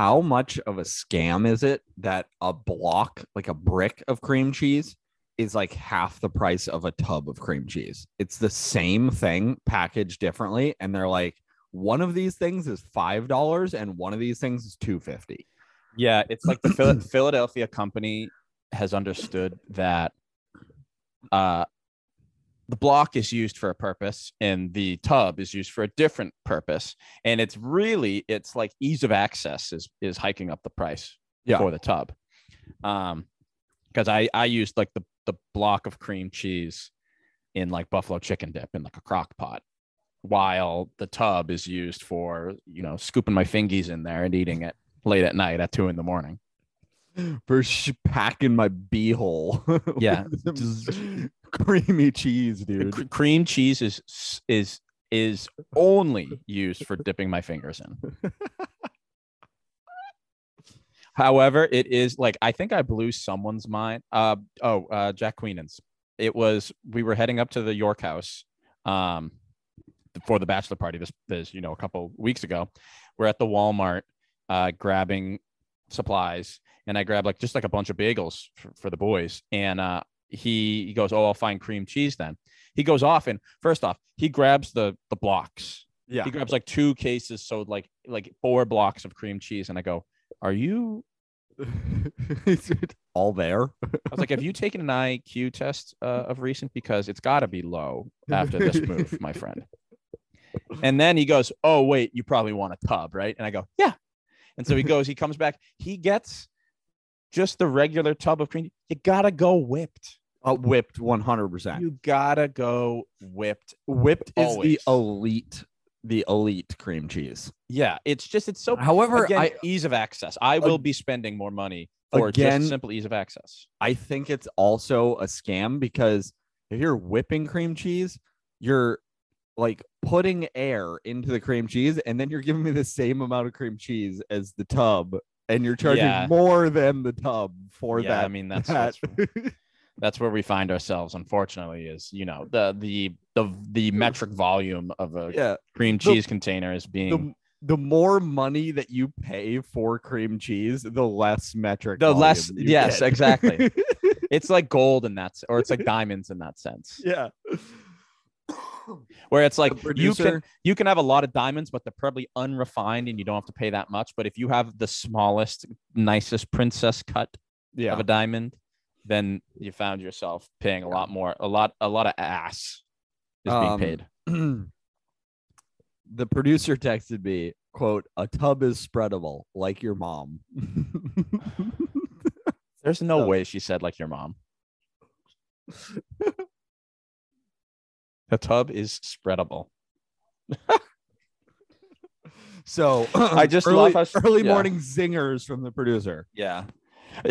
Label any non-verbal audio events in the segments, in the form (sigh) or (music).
how much of a scam is it that a block, like a brick of cream cheese, is like half the price of a tub of cream cheese? It's the same thing packaged differently, and they're like, one of these things is five dollars, and one of these things is two fifty. Yeah, it's like the Phil- (clears throat) Philadelphia company has understood that uh, the block is used for a purpose and the tub is used for a different purpose, and it's really it's like ease of access is is hiking up the price Yeah. for the tub. Um, because I I used like the the block of cream cheese in like buffalo chicken dip in like a crock pot while the tub is used for you know scooping my fingies in there and eating it late at night at two in the morning. (gasps) For sh- packing my beehole. (laughs) Yeah. (laughs) creamy cheese, dude. C- cream cheese is is is only used for dipping my fingers in. (laughs) However, it is like I think I blew someone's mind. Uh oh, uh Jack Queenan's. It was we were heading up to the York House um for the bachelor party this this you know a couple weeks ago. We're at the Walmart uh grabbing supplies and I grabbed like just like a bunch of bagels for, for the boys and uh he, he goes, "Oh, I'll find cream cheese then." He goes off and first off, he grabs the the blocks. Yeah. He grabs like two cases, so like like four blocks of cream cheese, and I go, "Are you?" Is (laughs) it all there? I was like, "Have you taken an IQ test uh, of recent? Because it's got to be low after this move, my friend." And then he goes, "Oh wait, you probably want a tub, right?" And I go, "Yeah." And so he goes, he comes back, he gets just the regular tub of cream. You gotta go whipped. Uh, whipped 100%. You gotta go whipped. Whipped is the elite, the elite cream cheese. Yeah, it's just it's so. However, again, I ease of access. I will Ag- be spending more money for Again- just simple ease of access. I think it's also a scam because if you're whipping cream cheese, you're like putting air into the cream cheese, and then you're giving me the same amount of cream cheese as the tub, and you're charging Yeah. more than the tub for yeah, that. I mean (laughs) that's that. that's, (laughs) that's where we find ourselves. Unfortunately, is you know the the the the metric volume of a yeah. cream The- cheese container is being The, the more money that you pay for cream cheese, the less metric. The less- yes, get. exactly. (laughs) it's like gold in that, or it's like diamonds in that sense. yeah. (coughs) Where it's like The you can you can have a lot of diamonds, but they're probably unrefined and you don't have to pay that much. But if you have the smallest, nicest princess cut Yeah. of a diamond, then you found yourself paying a lot more, a lot, a lot of ass is being Um, paid. (clears throat) the producer texted me, quote, a tub is spreadable like your mom. (laughs) There's no way she said like your mom. (laughs) a tub is spreadable. (laughs) so (clears throat) I just early, love how early yeah. morning zingers from the producer. Yeah.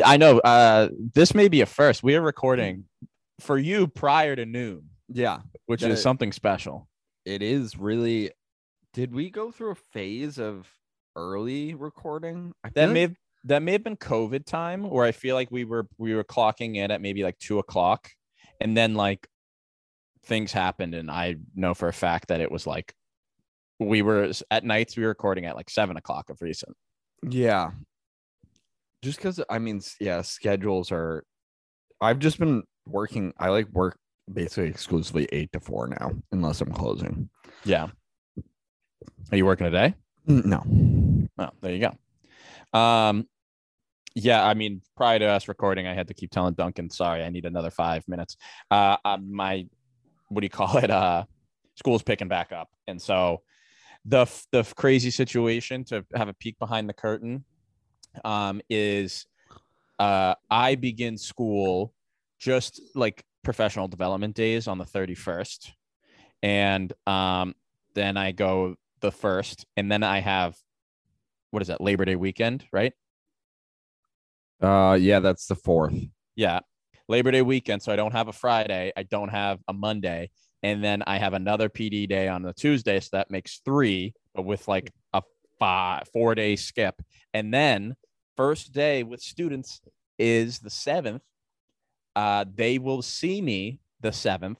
I know. Uh, this may be a first. We are recording for you prior to noon, Yeah. which That- is something special. It is really did we go through a phase of early recording? I That may have that may have been COVID time where I feel like we were we were clocking in at maybe like two o'clock, and then like things happened, and I know for a fact that it was like we were at nights we were recording at like seven o'clock of recent. Yeah. Just because I mean, yeah, schedules are. I've just been working. I like work basically exclusively eight to four now, unless I'm closing. Yeah. Are you working today? No. Oh, there you go. Um, yeah, I mean, prior to us recording, I had to keep telling Duncan, sorry, I need another five minutes. Uh, uh my, what do you (laughs) call it? Uh, school's picking back up, and so the the crazy situation to have a peek behind the curtain, um, is, uh, I begin school just like professional development days on the thirty first, and um, then I go the first, and then I have what is that Labor Day weekend, right? Uh, yeah, that's the fourth. Yeah, Labor Day weekend. So I don't have a Friday, I don't have a Monday, and then I have another PD day on the Tuesday. So that makes three, but with like a five, four day skip. And then first day with students is the seventh. Uh, they will see me the seventh,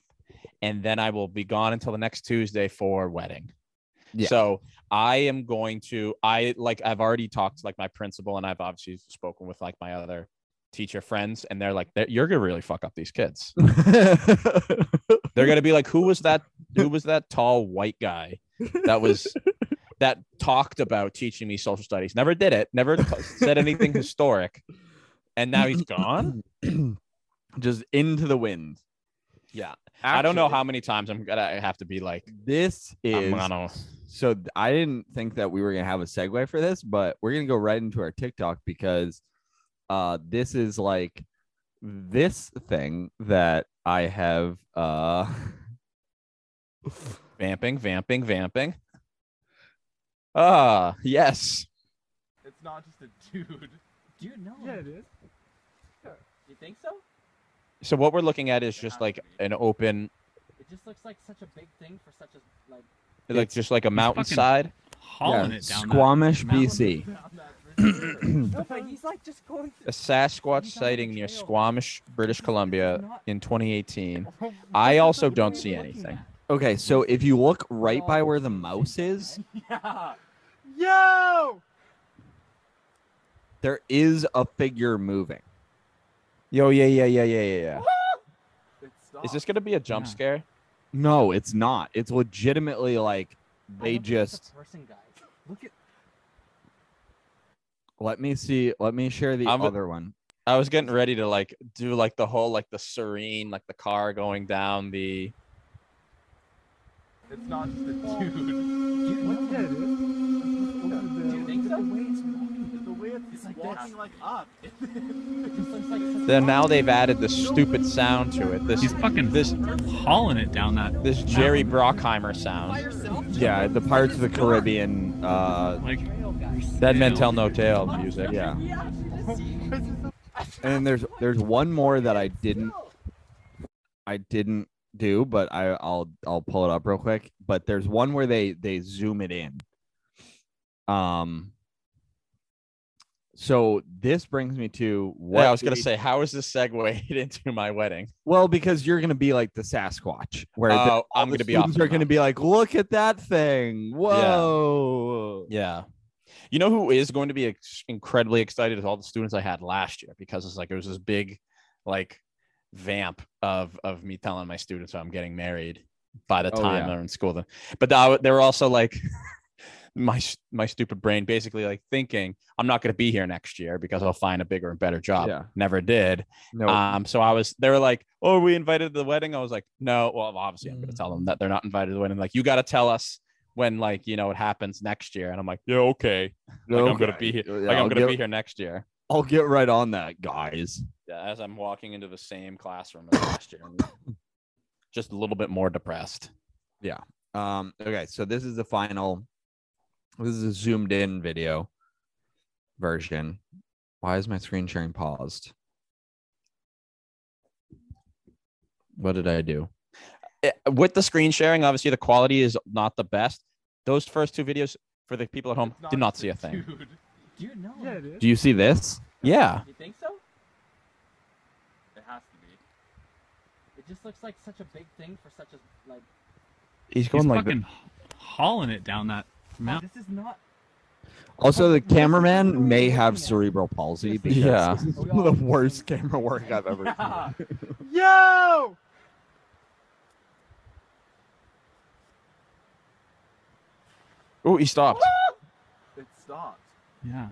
and then I will be gone until the next Tuesday for wedding. Yeah. So I am going to I like I've already talked to like my principal and I've obviously spoken with like my other teacher friends and they're like "They're- you're gonna really fuck up these kids. (laughs) They're gonna be like, who was that? Who was that tall white guy that was that talked about teaching me social studies? Never did it. Never said anything (laughs) historic, and now he's gone. (clears throat) Just into the wind. Yeah, I don't know how many times I'm gonna have to be like, this is so I didn't think that we were gonna have a segue for this, but we're gonna go right into our TikTok because uh this is like this thing that I have uh (laughs) Vamping, vamping, vamping. Ah, yes. It's not just a dude. Dude, no. Yeah, it is. Do you think so? So what we're looking at is It just like an open, It just looks like such a big thing for such a like. like just like a mountainside. hauling yeah, it down. Squamish, mountain. BC. (clears throat) no, but he's like just going. A Sasquatch He's on the sighting near. Squamish, British Columbia in 2018. (laughs) I also don't see anything. At? Okay, so if you look right by oh, where the mouse is, (laughs) Yeah. Yo! there is a figure moving. Yo, yeah, yeah, yeah, yeah, yeah, yeah. (laughs) Is this gonna be a jump Yeah. scare? No, it's not. It's legitimately like they don't think just person, guys. Look at. let me see. Let me share the I'm- other one. I was getting ready to like do like the whole like the serene, like the car going down the. It's not just a dude. Dude, What? no. Yeah, it is. Do you think so? The way it's walking. The way it's, It's like walking like up. It just looks like. such a- Then now they've added this stupid sound to it. This He's fucking this hauling it down that. this Jerry Bruckheimer sound. Yeah, the Pirates of the Caribbean. Uh, Like, Dead men tell no tale music. yeah. (laughs) We actually just see. And then there's there's one more that I didn't I didn't do, but I I'll I'll pull it up real quick. But there's one where they they zoom it in. Um. So this brings me to what Yeah, I was gonna say, how is this segued (laughs) into my wedding? Well, because you're gonna be like the Sasquatch, where the, Oh, I'm gonna be off are gonna be like, look at that thing! Whoa! Yeah. You know who is going to be ex- incredibly excited is all the students I had last year because it's like it was this big like vamp of of me telling my students I'm getting married by the Oh, time yeah. they're in school. Then, but they were also like (laughs) my my stupid brain basically like thinking I'm not going to be here next year because I'll find a bigger and better job. Yeah. Never did. No, Um, so I was, they were like, "Oh, we invited to the wedding?" I was like, "No." Well, obviously, I'm going to tell them that they're not invited to the wedding. Like, you got to tell us when, like, you know, it happens next year. And I'm like, "Yeah, okay." (laughs) Like, I'm gonna be here. Yeah, Like, I'm I'll gonna be here next year. I'll get right on that, guys. Yeah, as I'm walking into the same classroom as last (coughs) year, just a little bit more depressed. Yeah. Um, okay, so this is the final. This is a zoomed in video version. Why is my screen sharing paused? What did I do? Eh, with the screen sharing, obviously, the quality is not the best. Those first two videos for the people at home It's did not see a thing. Dude. Dude, no. Yeah, it is. Do you see this? Yeah, You think so? It has to be. It just looks like such a big thing for such a like. he's he's going like, fucking hauling it down that mountain. This is not. Also, the cameraman may have cerebral palsy because Yeah. this is the worst camera work I've ever Yeah. seen. (laughs) Yo! oh, he stopped. It stopped. Yeah.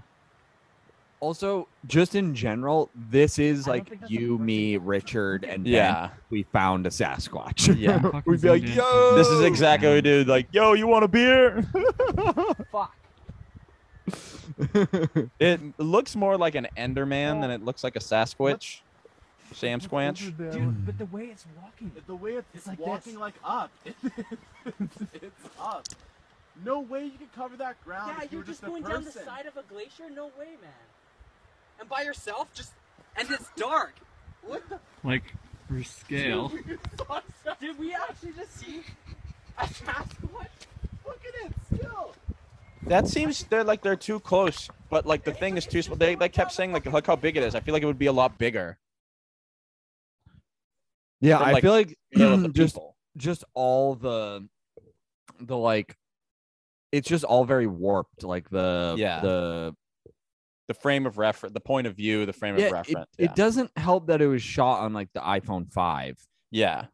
Also, just in general, this is I don't like think that's you, person. me, Richard, and Ben. Yeah. We found a Sasquatch. Yeah. (laughs) We'd be like, yo. This is exactly what we do. Like, yo, you want a beer? (laughs) Fuck. (laughs) It looks more like an Enderman than it looks like a Sasquatch. Sam Squanch. Dude, but the way it's walking. The way it's, It's like walking this. like up. it's up. No way you can cover that ground. Yeah, if you you're were just a going down the side of a glacier. No way, man. And by yourself, just and it's dark. What the? Like, for scale. (laughs) Did we actually just see a Sasquatch? Look at it still. That seems they're like they're too close, but like the thing is too small. They, they kept saying like look how big it is. I feel like it would be a lot bigger. yeah, From, I like, feel like Scale of the (clears throat) just people. just all the the like it's just all very warped. Like the Yeah. the The frame of reference, the point of view, the frame yeah, of reference. it yeah. doesn't help that it was shot on like the iPhone five. yeah.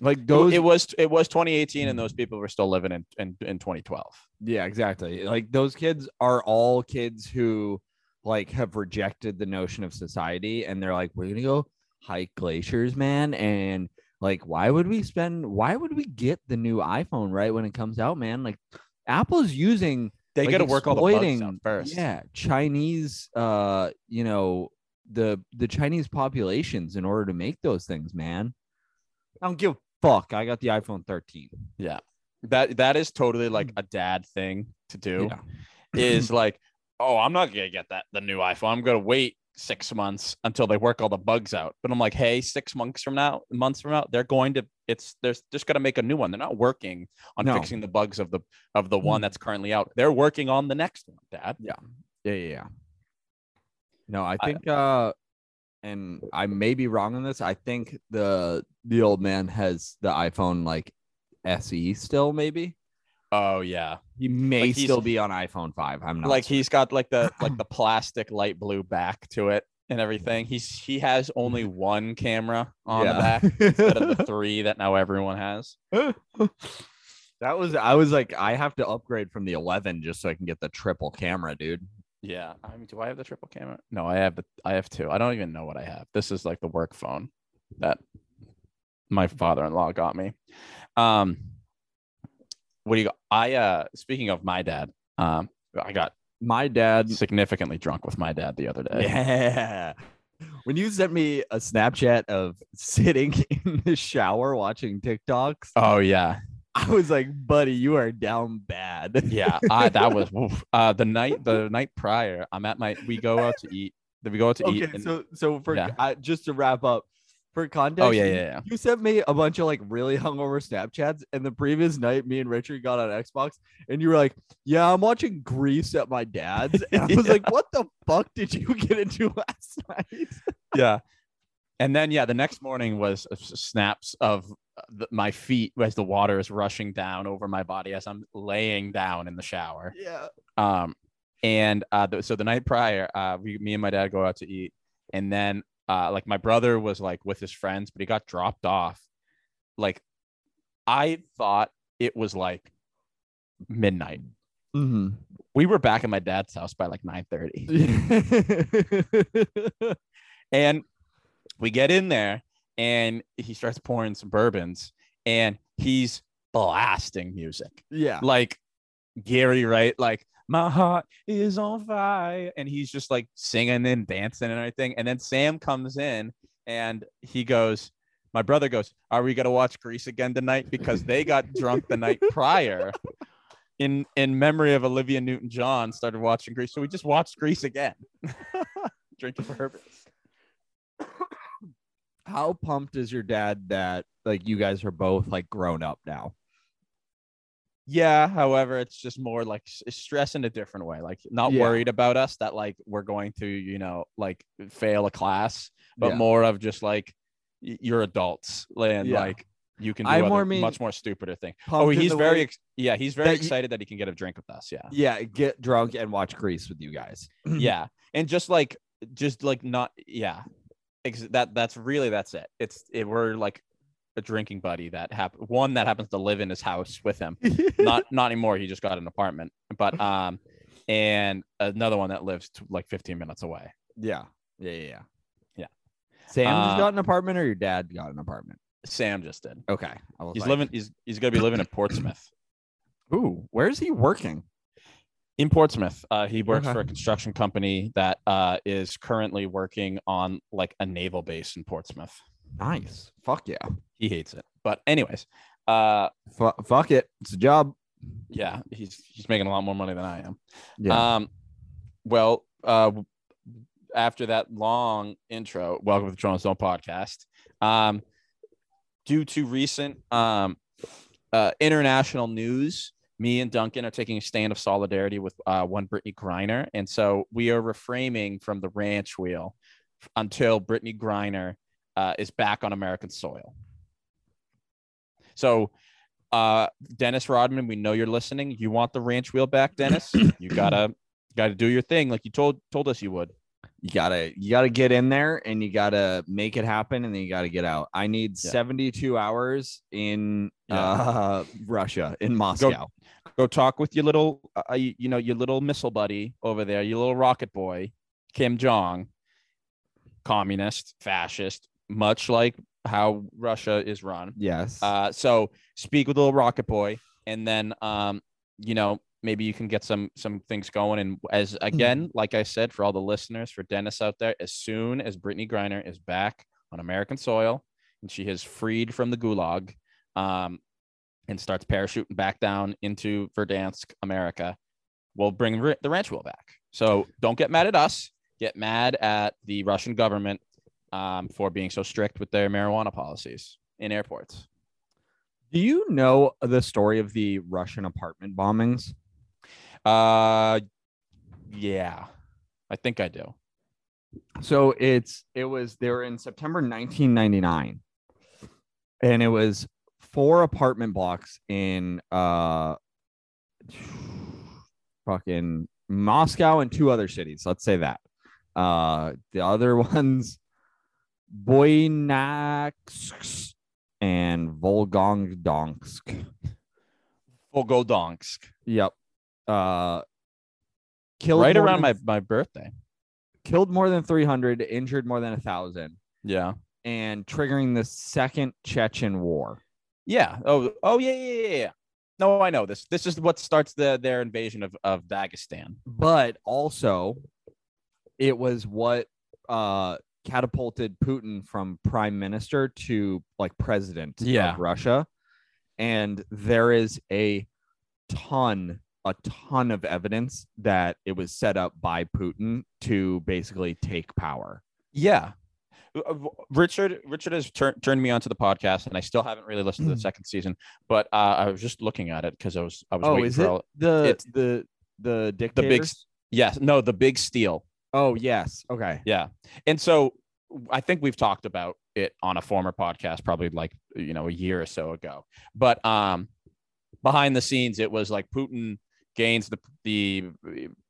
Like It- those, it was it was 2018 and those people were still living in in, in 2012. yeah, exactly. Like those kids are all kids who like have rejected the notion of society, and they're like, we're gonna go hike glaciers, man, and like, why would we spend? Why would we get the new iPhone right when it comes out, man? Like, Apple's using They like, got to work all the bugs out first. Yeah, Chinese, uh, you know, the the Chinese populations in order to make those things, man. I don't give a fuck. I got the iPhone 13. Yeah. That that is totally like a dad thing to do. Yeah. Is (clears throat) like, oh, I'm not gonna get that the new iPhone. I'm gonna wait six months until they work all the bugs out. But I'm like, hey, six months from now, months from now, they're going to it's they're just gonna make a new one. They're not working on No. fixing the bugs of the of the one Mm. that's currently out. They're working on the next one, Dad. Yeah, yeah, yeah. yeah. No, I I- think uh and I may be wrong on this. I think the the old man has the iPhone like SE still, maybe. Oh yeah. He may Like, still be on iPhone 5. I'm not like certain. he's got like the like (clears throat) the plastic light blue back to it and everything. He's he has only one camera on the back instead of the (laughs) three that now everyone has. (laughs) that was I was like, I have to upgrade from the 11 just so I can get the triple camera, dude. Yeah. I mean, do I have the triple camera? No, I have the I have two. I don't even know what I have. This is like the work phone that my father-in-law got me. Um what do you got? I uh speaking of my dad, um I got My dad significantly drunk with my dad the other day. Yeah. When you sent me a Snapchat of sitting (laughs) in the shower watching TikToks, Oh yeah. I was like, buddy, you are down bad. Yeah, I, that was (laughs) oof. uh the night the night prior. I'm at my we go out to eat. Then we go out to eat. okay, so so for Yeah. uh, just to wrap up, for context, oh yeah, you- yeah, yeah. You sent me a bunch of like really hungover Snapchats, and the previous night, me and Richard got on Xbox, and you were like, "Yeah, I'm watching Grease at my dad's," (laughs) and I was Yeah. like, "What the fuck did you (laughs) get into last night?" (laughs) yeah. And then yeah, the next morning was snaps of uh, the, my feet as the water is rushing down over my body as I'm laying down in the shower. yeah, Um, and uh, so the night prior, uh, we, me and my dad go out to eat, and then uh, like my brother was like with his friends, but he got dropped off. Like, I thought it was like midnight. mm-hmm. We were back at my dad's house by like nine thirty, (laughs) and we get in there, and he starts pouring some bourbons, and he's blasting music yeah, like Gary, right? Like my heart is on fire, and he's just like singing and dancing and everything. And then Sam comes in and he goes, "My brother goes, are we gonna watch Grease again tonight? Because they got drunk the night (laughs) prior." In in memory of Olivia Newton John, started watching Grease, so we just watched Grease again, (laughs) drinking bourbons. How pumped is your dad that like you guys are both like grown up now? Yeah, however, it's just more like stress in a different way. Like not Yeah. worried about us that like we're going to, you know, like fail a class, but Yeah. more of just like you're adults and Yeah. like you can do I other, more mean much more stupider thing. Oh, he's very ex- yeah, he's very that you- excited that he can get a drink with us. Yeah. yeah, get drunk and watch Grease with you guys. (clears throat) (clears throat) yeah. And just like just like not yeah. Ex- that that's really that's it. It's it, we're like a drinking buddy that hap- one that happens to live in his house with him (laughs) not not anymore. He just got an apartment, but (laughs) um, and another one that lives t- like 15 minutes away. yeah, yeah, yeah, yeah. Yeah. Sam just Uh, got an apartment, or your dad got an apartment? Sam just did. Okay, He's like, living. He's he's gonna be living in Portsmouth. (coughs) Ooh, where's he working? In Portsmouth, uh, he works Okay. for a construction company that uh, is currently working on like a naval base in Portsmouth. Nice. Fuck yeah. He hates it, but anyways, uh, Fu fuck it. It's a job. yeah, he's he's making a lot more money than I am. Yeah. Um, well, uh, after that long intro, welcome to the Toronto Zone podcast. Um, due to recent um, uh, international news, me and Duncan are taking a stand of solidarity with uh, one Brittney Griner, and so we are reframing from the ranch wheel until Brittney Griner uh, is back on American soil. So, uh, Dennis Rodman, we know you're listening. You want the ranch wheel back, Dennis? (coughs) you gotta gotta do your thing like you told told us you would. You gotta you gotta get in there and you gotta make it happen and then you gotta get out. I need Yeah. 72 hours in Yeah. uh (laughs) Russia in Moscow. Go talk with your little, uh, you, you know, your little missile buddy over there, your little rocket boy, Kim Jong, communist, fascist, much like how Russia is run. Yes. Uh, so speak with little rocket boy, and then um, you know, maybe you can get some some things going. And as again, like I said, for all the listeners, for Dennis out there, as soon as Brittney Griner is back on American soil and she has freed from the gulag, um, and starts parachuting back down into Verdansk, America, we'll bring the ranch wheel back. So don't get mad at us. Get mad at the Russian government um, for being so strict with their marijuana policies in airports. Do you know the story of the Russian apartment bombings? Uh, yeah, I think I do. So it's it was they were in September 1999, and it was four apartment blocks in uh fucking Moscow and two other cities. Let's say that. Uh, the other (laughs) ones, Boynaksk and Volgongdonsk. Volgodonsk, Yep. Uh, killed right around my, my birthday. killed more than 300, injured more than a thousand. Yeah. and triggering the second Chechen war. Yeah. Oh, oh yeah, yeah, yeah, yeah. No, I know this. This is what starts the their invasion of, of Dagestan. But also, it was what uh, catapulted Putin from prime minister to like president Yeah. of Russia. And there is a ton, a ton of evidence that it was set up by Putin to basically take power. Yeah. Uh, Richard Richard has tur- turned me onto the podcast, and I still haven't really listened to the second season. But uh, I was just looking at it because I was I was Oh, waiting is for it all, the it's- the the the dictators? big yes no the big steal Oh yes. Okay. Yeah. And so I think we've talked about it on a former podcast, probably like, you know, a year or so ago. But um behind the scenes, it was like Putin gains the the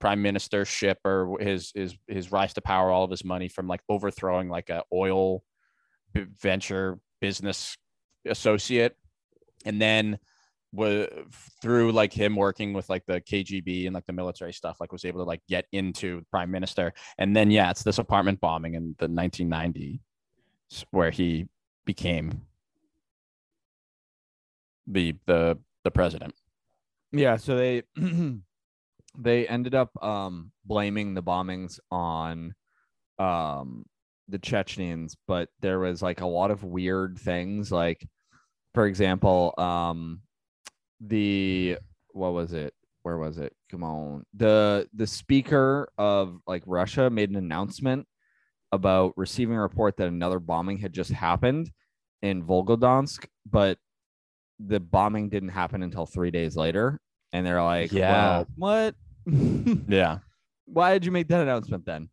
prime ministership or his his his rise to power, all of his money from like overthrowing like a oil venture business associate. And then was through like him working with like the KGB and like the military stuff, like was able to like get into prime minister. And then yeah, it's this apartment bombing in the 1990s where he became the the the president. Yeah, so they (clears throat) they ended up um blaming the bombings on um the Chechens, but there was like a lot of weird things like for example, um the what was it? Where was it? Come on. The the speaker of like Russia made an announcement about receiving a report that another bombing had just happened in Volgodonsk, but the bombing didn't happen until three days later. And they're like, Yeah. "Well, what? (laughs) Yeah. Why did you make that announcement then?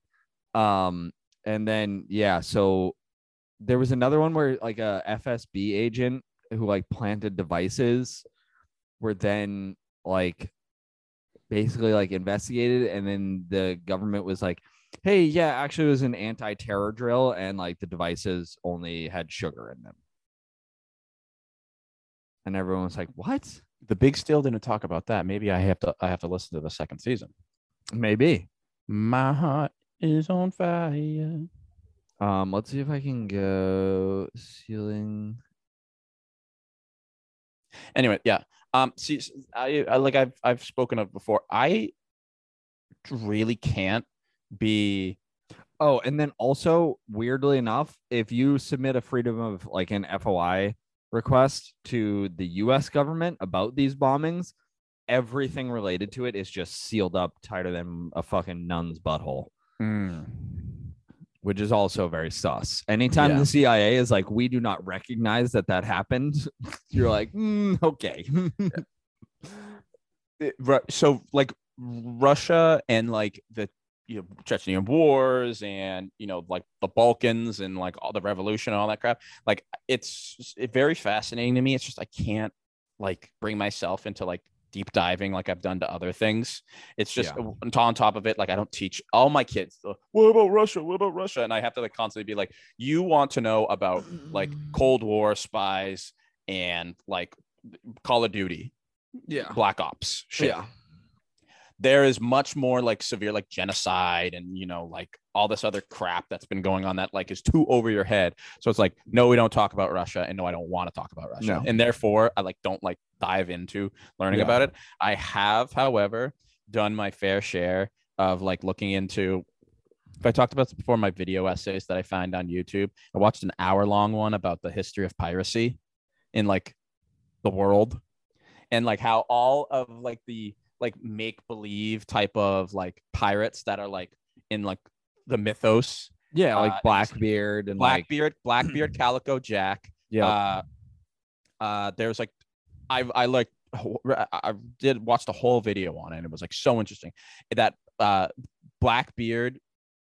Um, and then yeah, so there was another one where like a FSB agent who like planted devices were then like basically like investigated and then the government was like hey yeah actually it was an anti-terror drill and like the devices only had sugar in them and everyone was like what The big still didn't talk about that. Maybe I have to I have to listen to the second season. maybe My heart is on fire. um let's see if i can go ceiling anyway yeah um see I, I like i've i've spoken of before. I really can't be Oh, and then also weirdly enough, if you submit a freedom of like an FOI request to the US government about these bombings, everything related to it is just sealed up tighter than a fucking nun's butthole, which is also very sus. Anytime Yeah. the CIA is like, we do not recognize that that happened, (laughs) you're like, "Mm, okay. (laughs) so like Russia and like the you know Chechenian wars and you know like the Balkans and like all the revolution and all that crap like it's just- it very fascinating to me it's just I can't like bring myself into like deep diving like I've done to other things. It's just Yeah. on top of it, like I don't teach all my kids. uh, What about Russia? What about Russia? And I have to like constantly be like, you want to know about like Cold War spies and like Call of Duty, Yeah. Black Ops shit. Yeah. There is much more like severe like genocide and you know like all this other crap that's been going on that like is too over your head. So it's like no, we don't talk about Russia, and no, I don't want to talk about Russia, No. and therefore I like don't like dive into learning Yeah. about it. I have, however, done my fair share of like looking into. If I talked about this before, my video essays that I find on YouTube, I watched an hour long one about the history of piracy in like the world and like how all of like the like make believe type of like pirates that are like in like the mythos Yeah, like Uh, Blackbeard and like blackbeard (clears throat) blackbeard calico jack yeah, uh, uh, there's like, I I like I I did watch the whole video on it. and It was like so interesting that uh, Blackbeard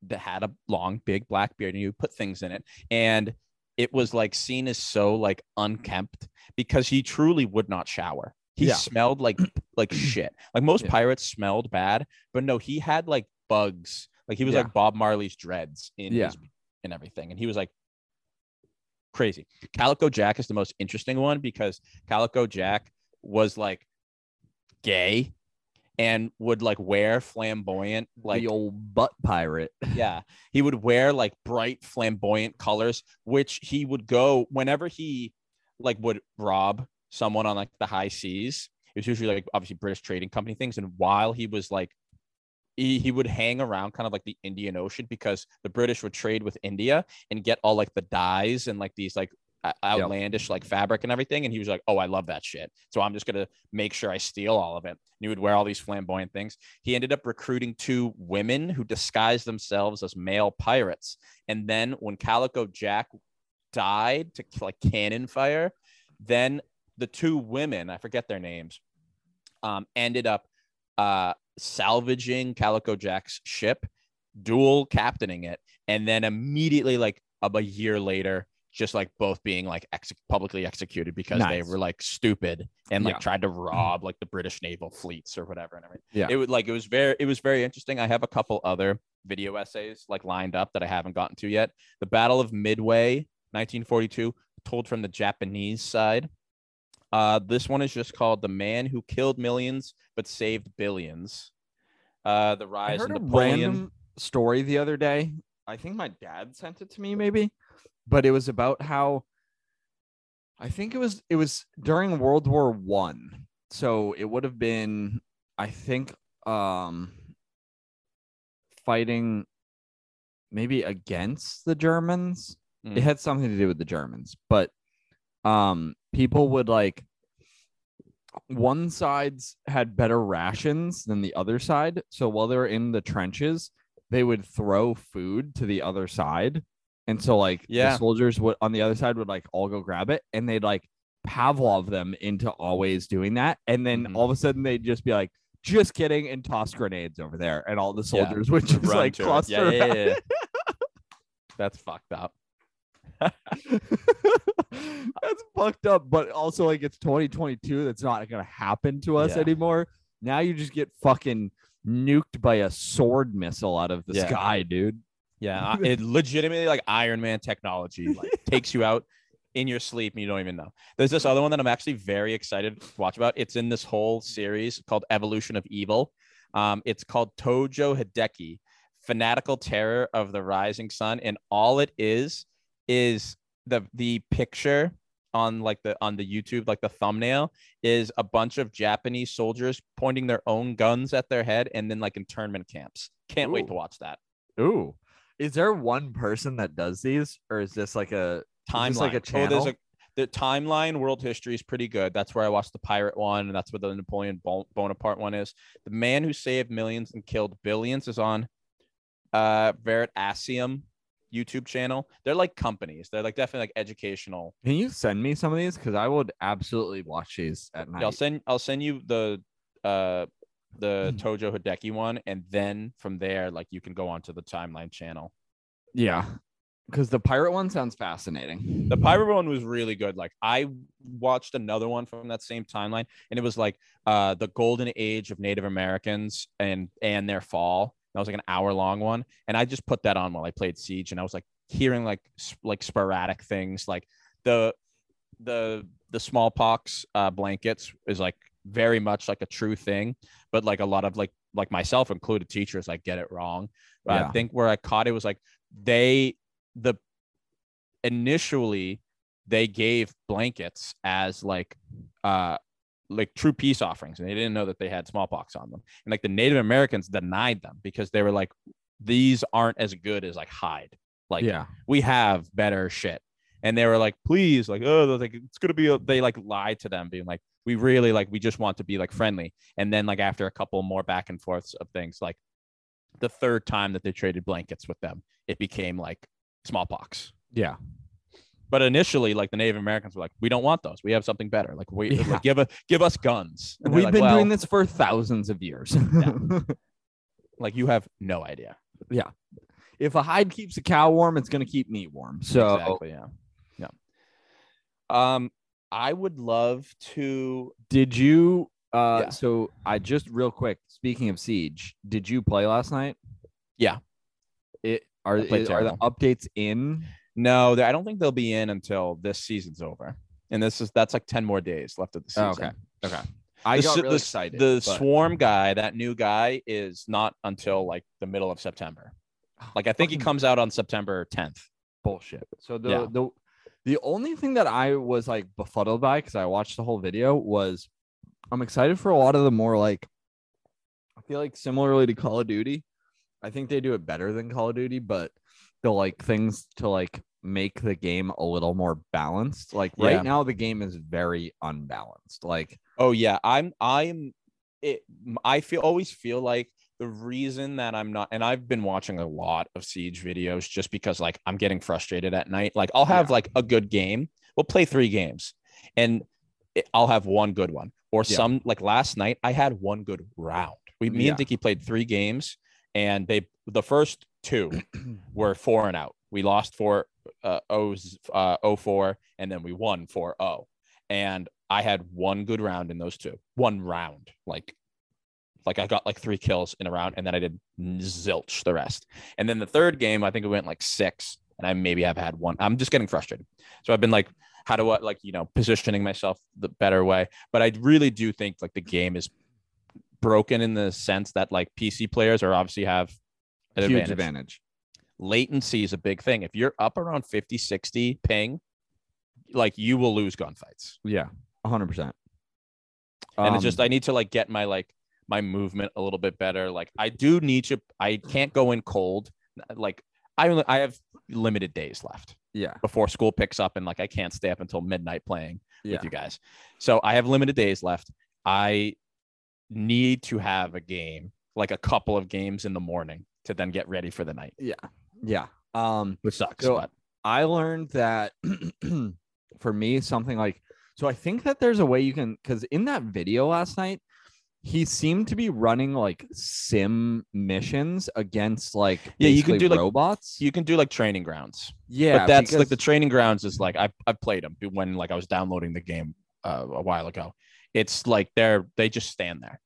that had a long, big black beard, and you put things in it, and it was like seen as so like unkempt because he truly would not shower. He Yeah. smelled like like (clears throat) shit. Like most Yeah. pirates smelled bad, but no, he had like bugs. Like he was Yeah. like Bob Marley's dreads in Yeah. his and everything, and he was like crazy. Calico Jack is the most interesting one because Calico Jack was like gay and would like wear flamboyant like the old butt pirate. (laughs) yeah he would wear like bright flamboyant colors which he would go whenever he like would rob someone on like the high seas. It was usually like obviously british trading company things. And while he was like he, he would hang around kind of like the indian ocean because the british would trade with india and get all like the dyes and like these like outlandish like fabric and everything. And he was like oh i love that shit. So i'm just gonna make sure i steal all of it. And he would wear all these flamboyant things. He ended up recruiting two women who disguised themselves as male pirates. And then when Calico Jack died to like cannon fire, then the two women, I forget their names, um, ended up uh, salvaging Calico Jack's ship, dual captaining it, and then immediately, like a, year later, just like both being like ex- publicly executed because they were like stupid and like Yeah. tried to rob like the British naval fleets or whatever and everything. Yeah. it was like it was very it was very interesting. I have a couple other video essays like lined up that i haven't gotten to yet. The battle of midway 1942 told from the japanese side uh this one is just called the man who killed millions but saved billions uh the I rise heard of a napoleon random story the other day. I think my dad sent it to me, maybe, but it was about how I think it was it was during World War One. So it would have been, I think, um, fighting maybe against the Germans. Mm. It had something to do with the Germans, but um, people would like one side's had better rations than the other side. So while they were in the trenches, they would throw food to the other side. And so like Yeah. the soldiers would on the other side would like all go grab it and they'd like Pavlov them into always doing that. And then Mhm. all of a sudden they'd just be like, just kidding, and toss grenades over there. And all the Yeah. soldiers would just Run like it. cluster yeah, yeah, yeah, yeah. (laughs) that's fucked up (laughs) That's fucked up, but also like it's 2022. That's not gonna happen to us Yeah. anymore. Now you just get fucking nuked by a sword missile out of the Yeah. sky, dude. Yeah, (laughs) it legitimately like Iron Man technology like (laughs) takes you out in your sleep and you don't even know. There's this other one that I'm actually very excited to watch about. It's in this whole series called Evolution of Evil. Um, it's called Tojo Hideki, Fanatical Terror of the Rising Sun, and all it is is the the picture on like the on the YouTube like the thumbnail is a bunch of Japanese soldiers pointing their own guns at their head and then like internment camps. Can't wait to watch that. Ooh, is there one person that does these, or is this like a timeline. Like a Oh, there's a the timeline world history is pretty good. That's where I watched the pirate one, and that's where the Napoleon Bonaparte one is. The man who saved millions and killed billions is on uh Veritasium YouTube channel. They're like companies. They're like definitely like educational. Can you send me some of these? Because I would absolutely watch these at night. Yeah, I'll send I'll send you the uh the Tojo Hideki one, and then from there, like you can go onto the timeline channel. yeah, because the pirate one sounds fascinating. The pirate one was really good. Like I watched another one from that same timeline, and it was like uh the golden age of Native Americans and and their fall. That was like an hour long one, and I just put that on while I played Siege, and I was like hearing like s- like sporadic things, like the the the smallpox uh, blankets is like very much like a true thing, but like a lot of like like myself included teachers like get it wrong. Yeah. I think where I caught it was like they the initially they gave blankets as like uh like true peace offerings and they didn't know that they had smallpox on them. And like the native americans denied them because they were like these aren't as good as like hide. Like yeah, we have better shit. And they were like please like oh they're like it's gonna be a, they like lied to them being like we really like we just want to be like friendly. And then like after a couple more back and forths of things like the third time that they traded blankets with them it became like smallpox. Yeah, but initially like the native americans were like we don't want those we have something better like we Yeah. like, give a give us guns And we've like, been "Well, doing this for thousands of years. (laughs) like you have no idea Yeah. if a hide keeps a cow warm, it's gonna keep me warm. So exactly yeah yeah um i would love to did you? Uh, Yeah. so I just real quick. Speaking of siege, did you play last night? Yeah. It are I played is- are the updates in? No i don't think they'll be in until this season's over and this is that's like 10 more days left of the oh, season Oh, okay. Okay. I the, got really the, excited. the but- swarm guy that new guy is not until like the middle of september like i think he comes out on september 10th bullshit. So the Yeah. the the only thing that I was like befuddled by because I watched the whole video was I'm excited for a lot of the more like I feel like similarly to Call of Duty. I think they do it better than Call of Duty, but the like things to like make the game a little more balanced. Like right Yeah. now the game is very unbalanced. Like Oh yeah, I'm I'm it I feel always feel like the reason that I'm not and I've been watching a lot of siege videos just because like I'm getting frustrated at night. Like I'll have Yeah. like a good game. We'll play 3 games and it, I'll have one good one. Or Yeah. some like last night I had one good round. We me and Dicky played 3 games and they the first two (clears throat) were 4 and out. We lost for uh, O's uh, 04 and then we won 4-0 and I had one good round in those two. One round, like, like I got like three kills in a round, and then I did zilch the rest. And then the third game, I think it went like six, and I maybe have had one. I'm just getting frustrated. So I've been like, how do I like you know positioning myself the better way? But I really do think like the game is broken in the sense that like PC players are obviously have an huge advantage. advantage. Latency is a big thing. If you're up around 50, 60 ping, like you will lose gunfights. Yeah, hundred percent. and Um, it's just I need to like get my like my movement a little bit better. Like I do need to. I can't go in cold. Like I I have limited days left yeah, before school picks up, and like I can't stay up until midnight playing yeah. with you guys. So I have limited days left. I need to have a game, like a couple of games in the morning, to then get ready for the night, Yeah. Um, which sucks. So- but I learned that (clears throat) for me, something like so I think that there's a way you can because in that video last night, he seemed to be running like sim missions against like Yeah, you can do, like, robots. you can do like training grounds. yeah, but that's like the training grounds is like I I played them when like I was downloading the game uh, a while ago. It's like they're they just stand there,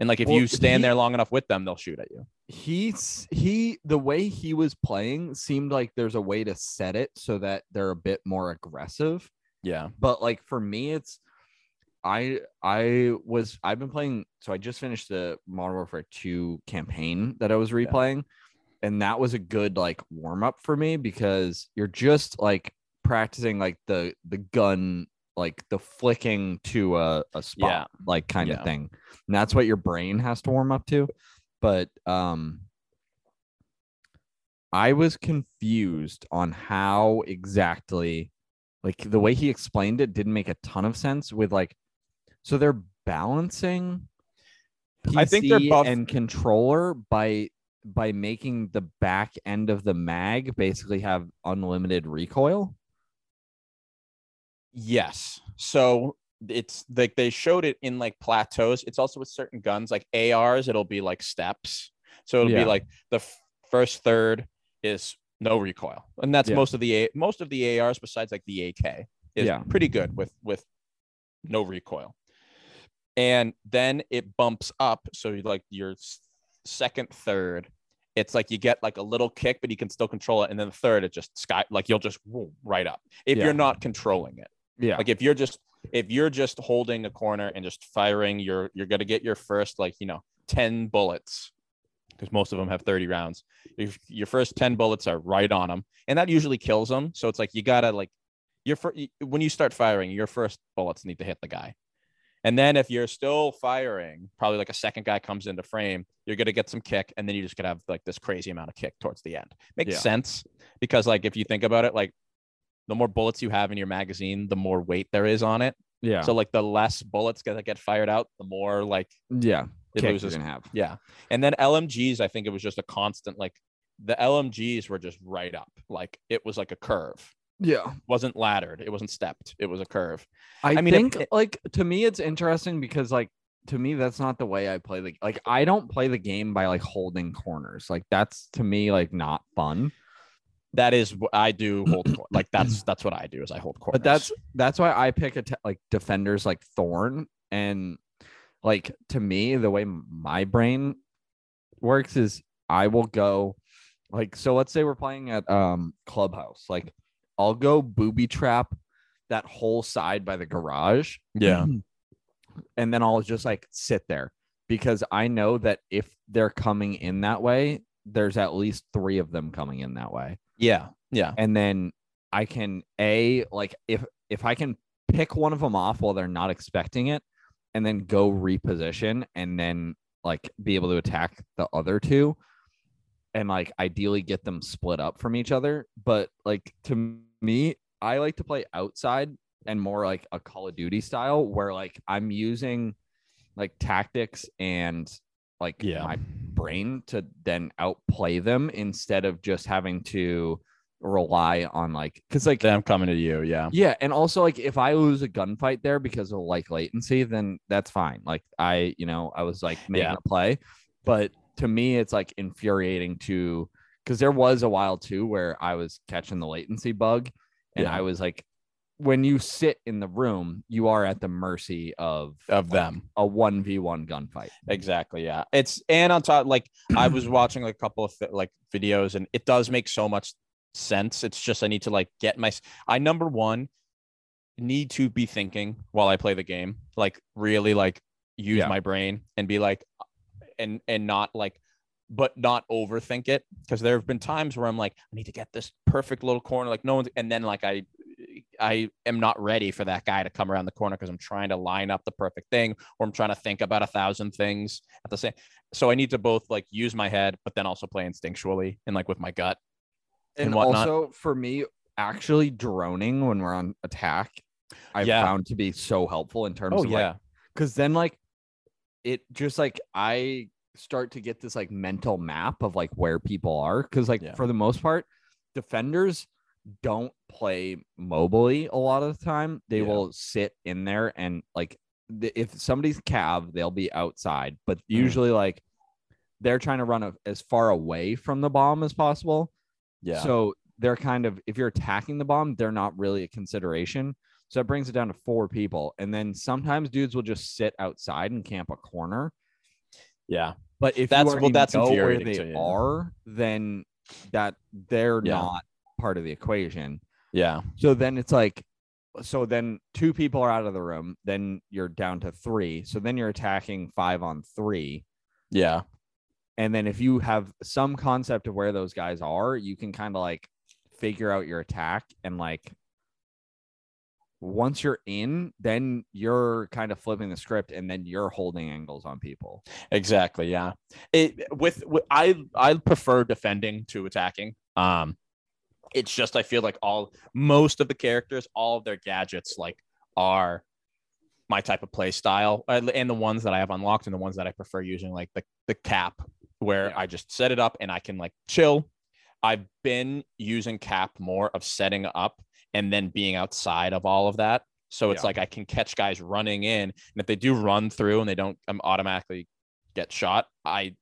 and like if Well, you stand he- there long enough with them, they'll shoot at you. he's he the way he was playing seemed like there's a way to set it so that they're a bit more aggressive. Yeah, but like for me it's i i was i've been playing so i just finished the modern warfare 2 campaign that i was replaying and that was a good like warm up for me because you're just like practicing like the the gun like the flicking to a, a spot Yeah. like kind Yeah. of thing and that's what your brain has to warm up to but um i was confused on how exactly like the way he explained it didn't make a ton of sense with like so they're balancing I think they're PC buff- and controller by by making the back end of the mag basically have unlimited recoil yes. So it's like they showed it in like plateaus. It's also with certain guns like ARs. It'll be like steps. So it'll Yeah. be like the f- first third is no recoil, and that's Yeah. most of the A- most of the ARs besides like the AK is Yeah. pretty good with with no recoil. And then it bumps up, so you like your second, third, it's like you get like a little kick, but you can still control it, and then the third, it just sky like you'll just whoom, right up if Yeah. you're not controlling it. Yeah. Like if you're just if you're just holding a corner and just firing, you're you're gonna get your first like you know ten bullets because most of them have thirty rounds. If your first ten bullets are right on them, and that usually kills them. So it's like you gotta like your fir- when you start firing, your first bullets need to hit the guy. And then if you're still firing, probably like a second guy comes into frame, you're gonna get some kick, and then you just gonna have like this crazy amount of kick towards the end. Makes Yeah. sense because like if you think about it, like the more bullets you have in your magazine, the more weight there is on it. Yeah. So like the less bullets that get fired out, the more like yeah. it loses. have. Yeah. And then LMGs, I think it was just a constant like the LMGs were just right up. Like it was like a curve. Yeah. It wasn't laddered. It wasn't stepped. It was a curve. I, I mean, think it- like to me it's interesting because like to me that's not the way I play the like I don't play the game by like holding corners. Like that's to me like not fun. That is what I do (clears throat) hold cor- like that's that's what I do is I hold corners. But that's that's why I pick a te- like defenders like Thorn and like to me the way my brain works is I will go like so let's say we're playing at um clubhouse like I'll go booby trap that whole side by the garage yeah. (clears throat) and then I'll just like sit there because I know that if they're coming in that way, there's at least three of them coming in that way. Yeah. Yeah. And then I can a like if if I can pick one of them off while they're not expecting it and then go reposition and then like be able to attack the other two and like ideally get them split up from each other. But like to me, I like to play outside and more like a Call of Duty style where like I'm using like tactics and like Yeah. my brain to then outplay them instead of just having to rely on like because like Them coming to you. Yeah. yeah, and also like if I lose a gunfight there because of like latency, then that's fine. Like I, you know, I was like making Yeah. a play, but to me, it's like infuriating to because there was a while too where I was catching the latency bug, and Yeah. I was like, when you sit in the room, you are at the mercy of Of like, them. a one v one gunfight. Exactly. Yeah. It's and on top, like I was (clears throat) watching like a couple of like videos, and it does make so much sense. It's just I need to like get my. I number one need to be thinking while I play the game, like really like use Yeah. my brain and be like, and and not like, but not overthink it because there have been times where I'm like, I need to get this perfect little corner, like no one's, and then like I. I am not ready for that guy to come around the corner because I'm trying to line up the perfect thing or I'm trying to think about a thousand things at the same. So I need to both like use my head, but then also play instinctually and like with my gut. And, and whatnot. also for me, actually droning when we're on attack, I've Yeah. found to be so helpful in terms Oh of like yeah, because then like it just like I start to get this like mental map of like where people are because like Yeah. for the most part, defenders don't play mobily a lot of the time. They Yeah. will sit in there and like th- if somebody's cav, they'll be outside, but Mm. usually like they're trying to run a, as far away from the bomb as possible. yeah, So they're kind of if you're attacking the bomb, they're not really a consideration. So it brings it down to four people. And then sometimes dudes will just sit outside and camp a corner. yeah, But if That's- well, that's know where they yeah. are, then that they're Yeah. not part of the equation. yeah, So then it's like, so then two people are out of the room. Then you're down to three. So then you're attacking five on three. yeah, And then if you have some concept of where those guys are, you can kind of like figure out your attack and like once you're in, then you're kind of flipping the script and then you're holding angles on people. exactly. Yeah, it with, with I I prefer defending to attacking. Um, it's just I feel like all most of the characters, all of their gadgets, like are my type of play style, uh, and the ones that I have unlocked and the ones that I prefer using, like the the cap, where Yeah. I just set it up and I can like chill. I've been using cap more of setting up and then being outside of all of that. So it's Yeah. like I can catch guys running in, and if they do run through and they don't um, automatically get shot, I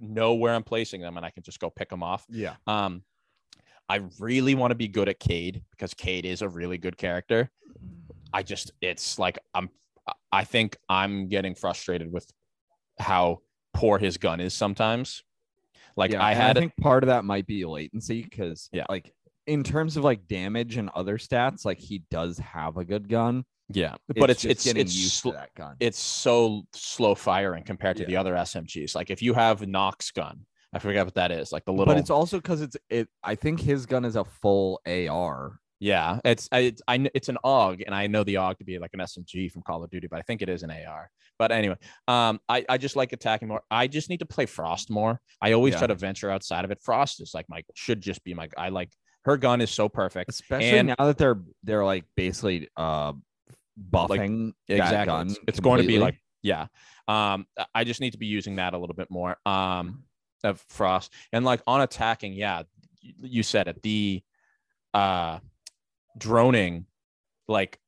know where I'm placing them and I can just go pick them off. Yeah. Um, I really want to be good at Kaid because Kaid is a really good character. I just it's like I'm I think I'm getting frustrated with how poor his gun is sometimes. Like Yeah, I had I think part of that might be latency because Yeah. like in terms of like damage and other stats, like he does have a good gun. yeah, but it's it's it's used sl- to that gun. it's so slow firing compared to the other SMGs. Like if you have Nox gun, I forget what that is. Like the little but it's also because it's it. I think his gun is a full AR. Yeah, it's it's I it's an AUG, and I know the AUG to be like an SMG from Call of Duty, but I think it is an AR. But anyway, um, I I just like attacking more. I just need to play Frost more. I always Yeah. try to venture outside of it. Frost is like my should just be my. I like her gun is so perfect. Especially And- now that they're they're like basically uh buffing that exactly. gun. It's, it's going to be like yeah. Um, I just need to be using that a little bit more. Um, of Frost and like on attacking, yeah, you said it. The uh droning, like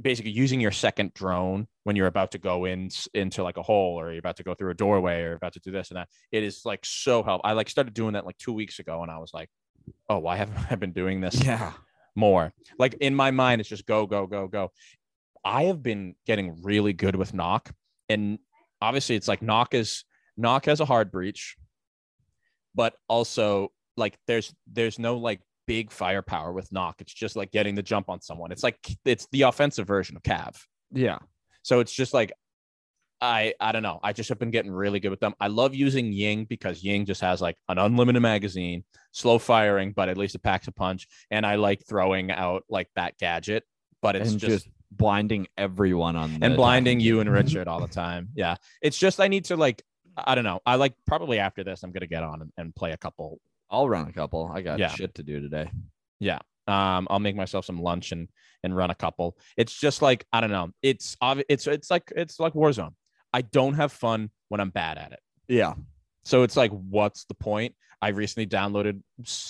basically using your second drone when you're about to go in into like a hole or you're about to go through a doorway or about to do this and that. It is like so helpful. I like started doing that like two weeks ago, and I was like, oh, why haven't (laughs) I been doing this? yeah. more. Like in my mind, it's just go, go, go, go. I have been getting really good with knock, and obviously, it's like knock is knock has a hard breach, but also like there's there's no like big firepower with knock. It's just like getting the jump on someone. It's like it's the offensive version of Cav. Yeah. So it's just like I I don't know. I just have been getting really good with them. I love using Ying because Ying just has like an unlimited magazine, slow firing, but at least it packs a punch. And I like throwing out like that gadget, but it's just, just, blinding everyone on the and blinding attacking you and Richard all the time. Yeah. It's just I need to like I don't know. I like probably after this I'm gonna get on and, and play a couple. I'll run a couple. I got Yeah. shit to do today. Yeah. Um, I'll make myself some lunch and and run a couple. It's just like I don't know. It's obvi- it's it's like it's like Warzone. I don't have fun when I'm bad at it. Yeah. So it's like, what's the point? I recently downloaded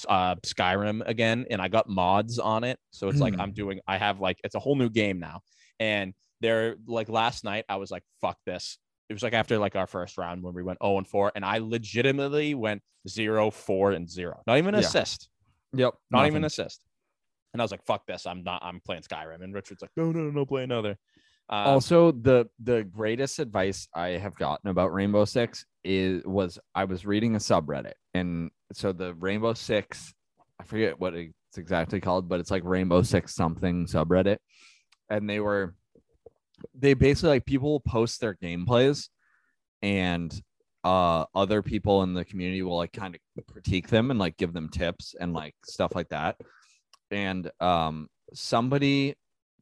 uh, Skyrim again, and I got mods on it. So it's like Hmm. I'm doing. I have like it's a whole new game now, and there like last night I was like, fuck this. It was like after like our first round when we went 0 and 4, and I legitimately went 0, 4, and 0. Not even an Yeah. assist. Yep. Not even nothing. an assist. And I was like, fuck this. I'm not I'm playing Skyrim. And Richard's like, no, no, no, no, play another. Um, also the the greatest advice i have gotten about rainbow six is was i was reading a subreddit and so the rainbow six i forget what it's exactly called but it's like rainbow six something subreddit and they were they basically like people will post their gameplays and uh other people in the community will like kind of critique them and like give them tips and like stuff like that and um somebody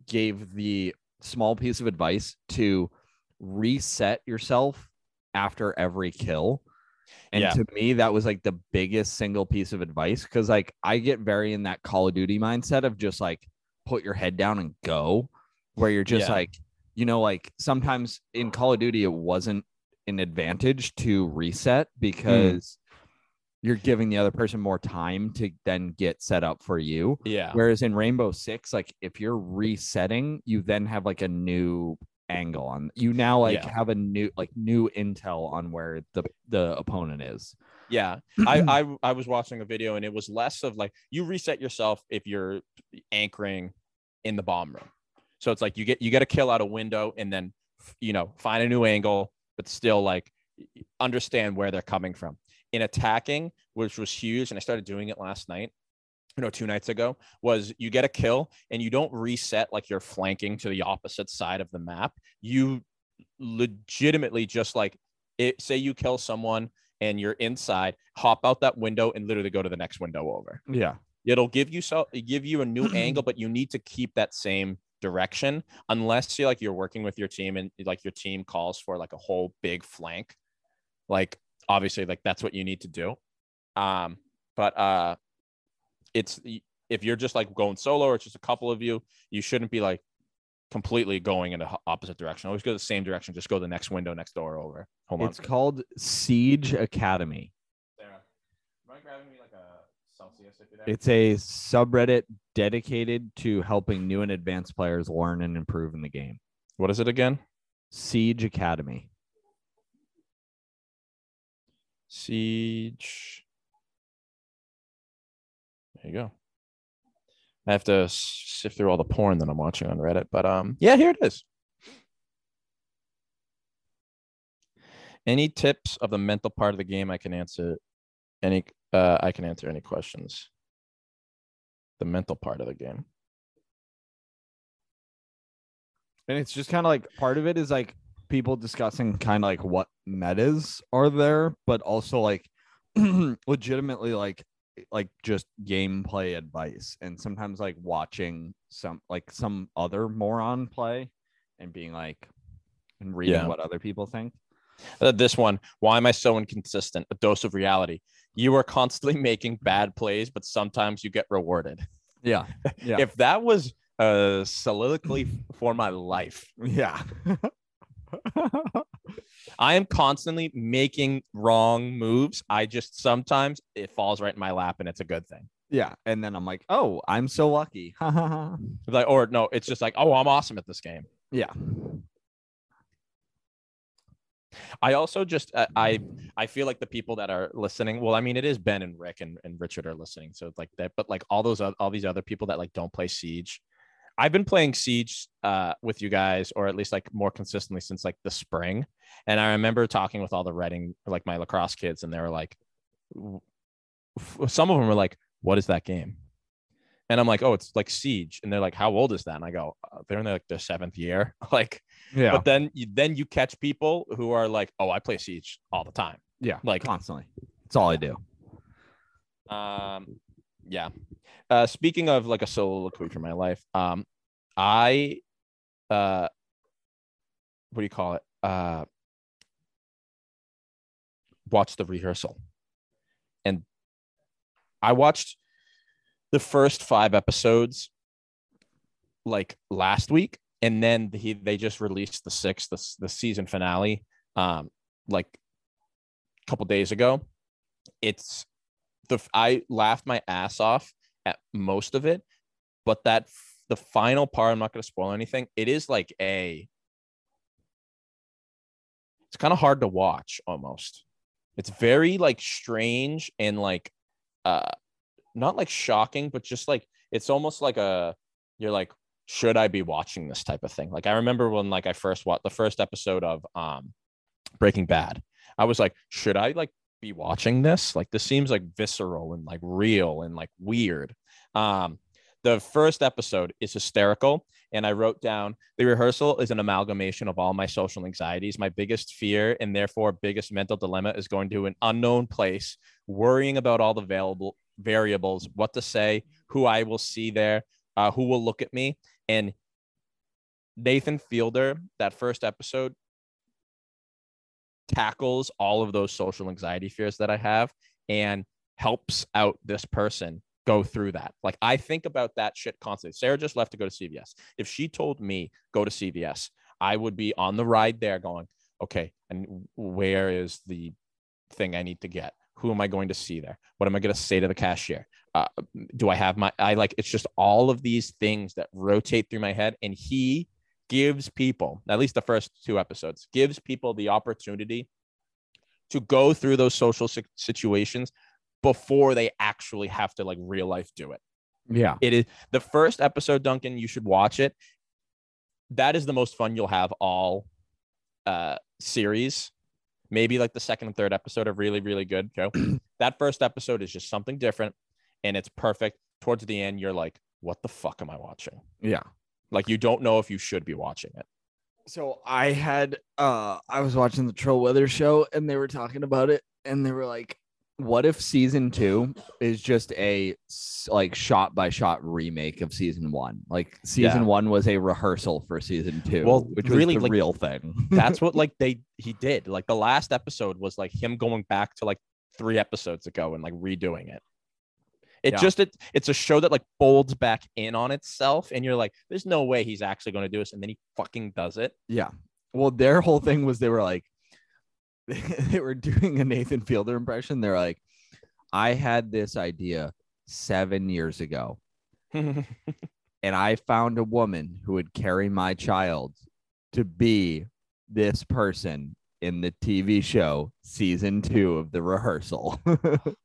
gave the small piece of advice to reset yourself after every kill. And Yeah. to me, that was like the biggest single piece of advice because, like, I get very in that Call of Duty mindset of just like put your head down and go, where you're just Yeah. like, you know, like sometimes in Call of Duty, it wasn't an advantage to reset mm. because you're giving the other person more time to then get set up for you. yeah. Whereas in Rainbow Six, like if you're resetting, you then have like a new angle on you now like Yeah. have a new like new intel on where the the opponent is. Yeah, (clears throat) I, I I was watching a video and it was less of like you reset yourself if you're anchoring in the bomb room. So it's like you get you get a kill out a window and then you know find a new angle, but still like understand where they're coming from. In attacking, which was huge, and I started doing it last night. You know, two nights ago was you get a kill and you don't reset like you're flanking to the opposite side of the map. You legitimately just like it. Say you kill someone and you're inside, hop out that window and literally go to the next window over. Yeah. It'll give you so give you a new (clears throat) angle, but you need to keep that same direction unless you like you're working with your team and like your team calls for like a whole big flank. Like obviously, like that's what you need to do. Um, but uh it's if you're just like going solo or it's just a couple of you, you shouldn't be like completely going in the opposite direction. Always go the same direction. Just go the next window, next door over. Hold on. It's called Siege Academy. Sarah, mind grabbing me like a Celsius if you're there? It's a subreddit dedicated to helping new and advanced players learn and improve in the game. what is it again? Siege Academy. Siege. There you go. I have to sift through all the porn that I'm watching on Reddit. But um, yeah, here it is. Any tips of the mental part of the game? I can answer any. Uh, I can answer any questions. The mental part of the game. And it's just kind of like part of it is like people discussing kind of like what metas are there, but also like (clears throat) legitimately like like just gameplay advice and sometimes like watching some like some other moron play and being like and reading Yeah. what other people think. Uh, this one. Why am I so inconsistent? A dose of reality. You are constantly (laughs) making bad plays, but sometimes you get rewarded. Yeah. Yeah. (laughs) If that was a soliloquy for my life, yeah. (laughs) I am constantly making wrong moves. I just sometimes it falls right in my lap and it's a good thing. yeah. And then I'm like, oh, I'm so lucky. Like, or no, it's just like, oh, I'm awesome at this game. yeah. I also just uh, I I feel like the people that are listening. Well, I mean, it is Ben and Rick and, and Richard are listening, so it's like that. But like all those all these other people that like don't play Siege. I've been playing Siege uh, with you guys, or at least like more consistently since like the spring. And I remember talking with all the Reading, like my lacrosse kids, and they were like, some of them were like, "What is that game?" And I'm like, "Oh, it's like Siege." And they're like, "How old is that?" And I go, uh, "They're in like their seventh year." (laughs) like, Yeah. but then you then you catch people who are like, "Oh, I play Siege all the time." yeah. like- constantly. That's all I do. Um, yeah. Uh, speaking of like a soliloquy for my life, um, I, uh, what do you call it? Uh, watched the rehearsal, and I watched the first five episodes like last week, and then he they just released the sixth, the, the season finale, um, like a couple days ago. It's the I laughed my ass off at most of it, but that the final part, I'm not going to spoil anything. It is like a, it's kind of hard to watch almost. It's very like strange and like, uh, not like shocking, but just like it's almost like a, you're like, should I be watching this type of thing? Like I remember when like I first watched the first episode of um Breaking Bad. I was like, should I like be watching this? Like this seems like visceral and like real and like weird. Um, the first episode is hysterical, and I wrote down the rehearsal is an amalgamation of all my social anxieties. My biggest fear and therefore biggest mental dilemma is going to an unknown place, worrying about all the available variables, what to say, who I will see there, uh, who will look at me, and Nathan Fielder. That first episode tackles all of those social anxiety fears that I have and helps out this person go through that. Like I think about that shit constantly. Sarah just left to go to CVS. If she told me go to CVS, I would be on the ride there going, okay, and where is the thing I need to get? Who am I going to see there? What am I going to say to the cashier? Uh, do I have my, I like, it's just all of these things that rotate through my head. And he gives people, at least the first two episodes, gives people the opportunity to go through those social situations before they actually have to like real life do it. Yeah. It is the first episode, Duncan. You should watch it. That is the most fun you'll have all uh series. Maybe like the second and third episode are really, really good. Okay. (clears throat) that first episode is just something different and it's perfect. Towards the end, you're like, what the fuck am I watching? Yeah. Like you don't know if you should be watching it. So I had uh I was watching the Troll Weather show and they were talking about it and they were like what if season 2 is just a like shot by shot remake of season 1? Like season Yeah. 1 was a rehearsal for season 2, Well, which was really, the like, real thing. That's what (laughs) like they he did. Like the last episode was like him going back to like three episodes ago and like redoing it. It Yeah. just it, it's a show that like folds back in on itself, and you're like, there's no way he's actually going to do this, and then he fucking does it. Yeah. Well, their whole thing was they were like, (laughs) they were doing a Nathan Fielder impression. They're like, I had this idea seven years ago, (laughs) and I found a woman who would carry my child to be this person in the TV show season two of the rehearsal. (laughs)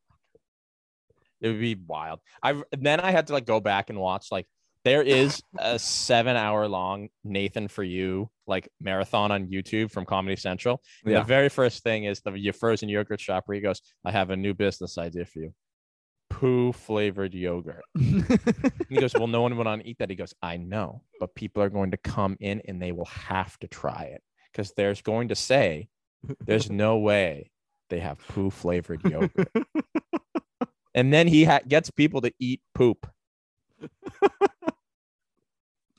It would be wild. I then I had to like go back and watch like there is a seven hour long Nathan for you like marathon on YouTube from Comedy Central. Yeah. The very first thing is the frozen yogurt shop where he goes, I have a new business idea for you. Poo flavored yogurt. (laughs) He goes, Well, no one would want to eat that. He goes, I know, but people are going to come in and they will have to try it because there's going to say, There's no way they have poo flavored yogurt. (laughs) and then he ha- gets people to eat poop. (laughs)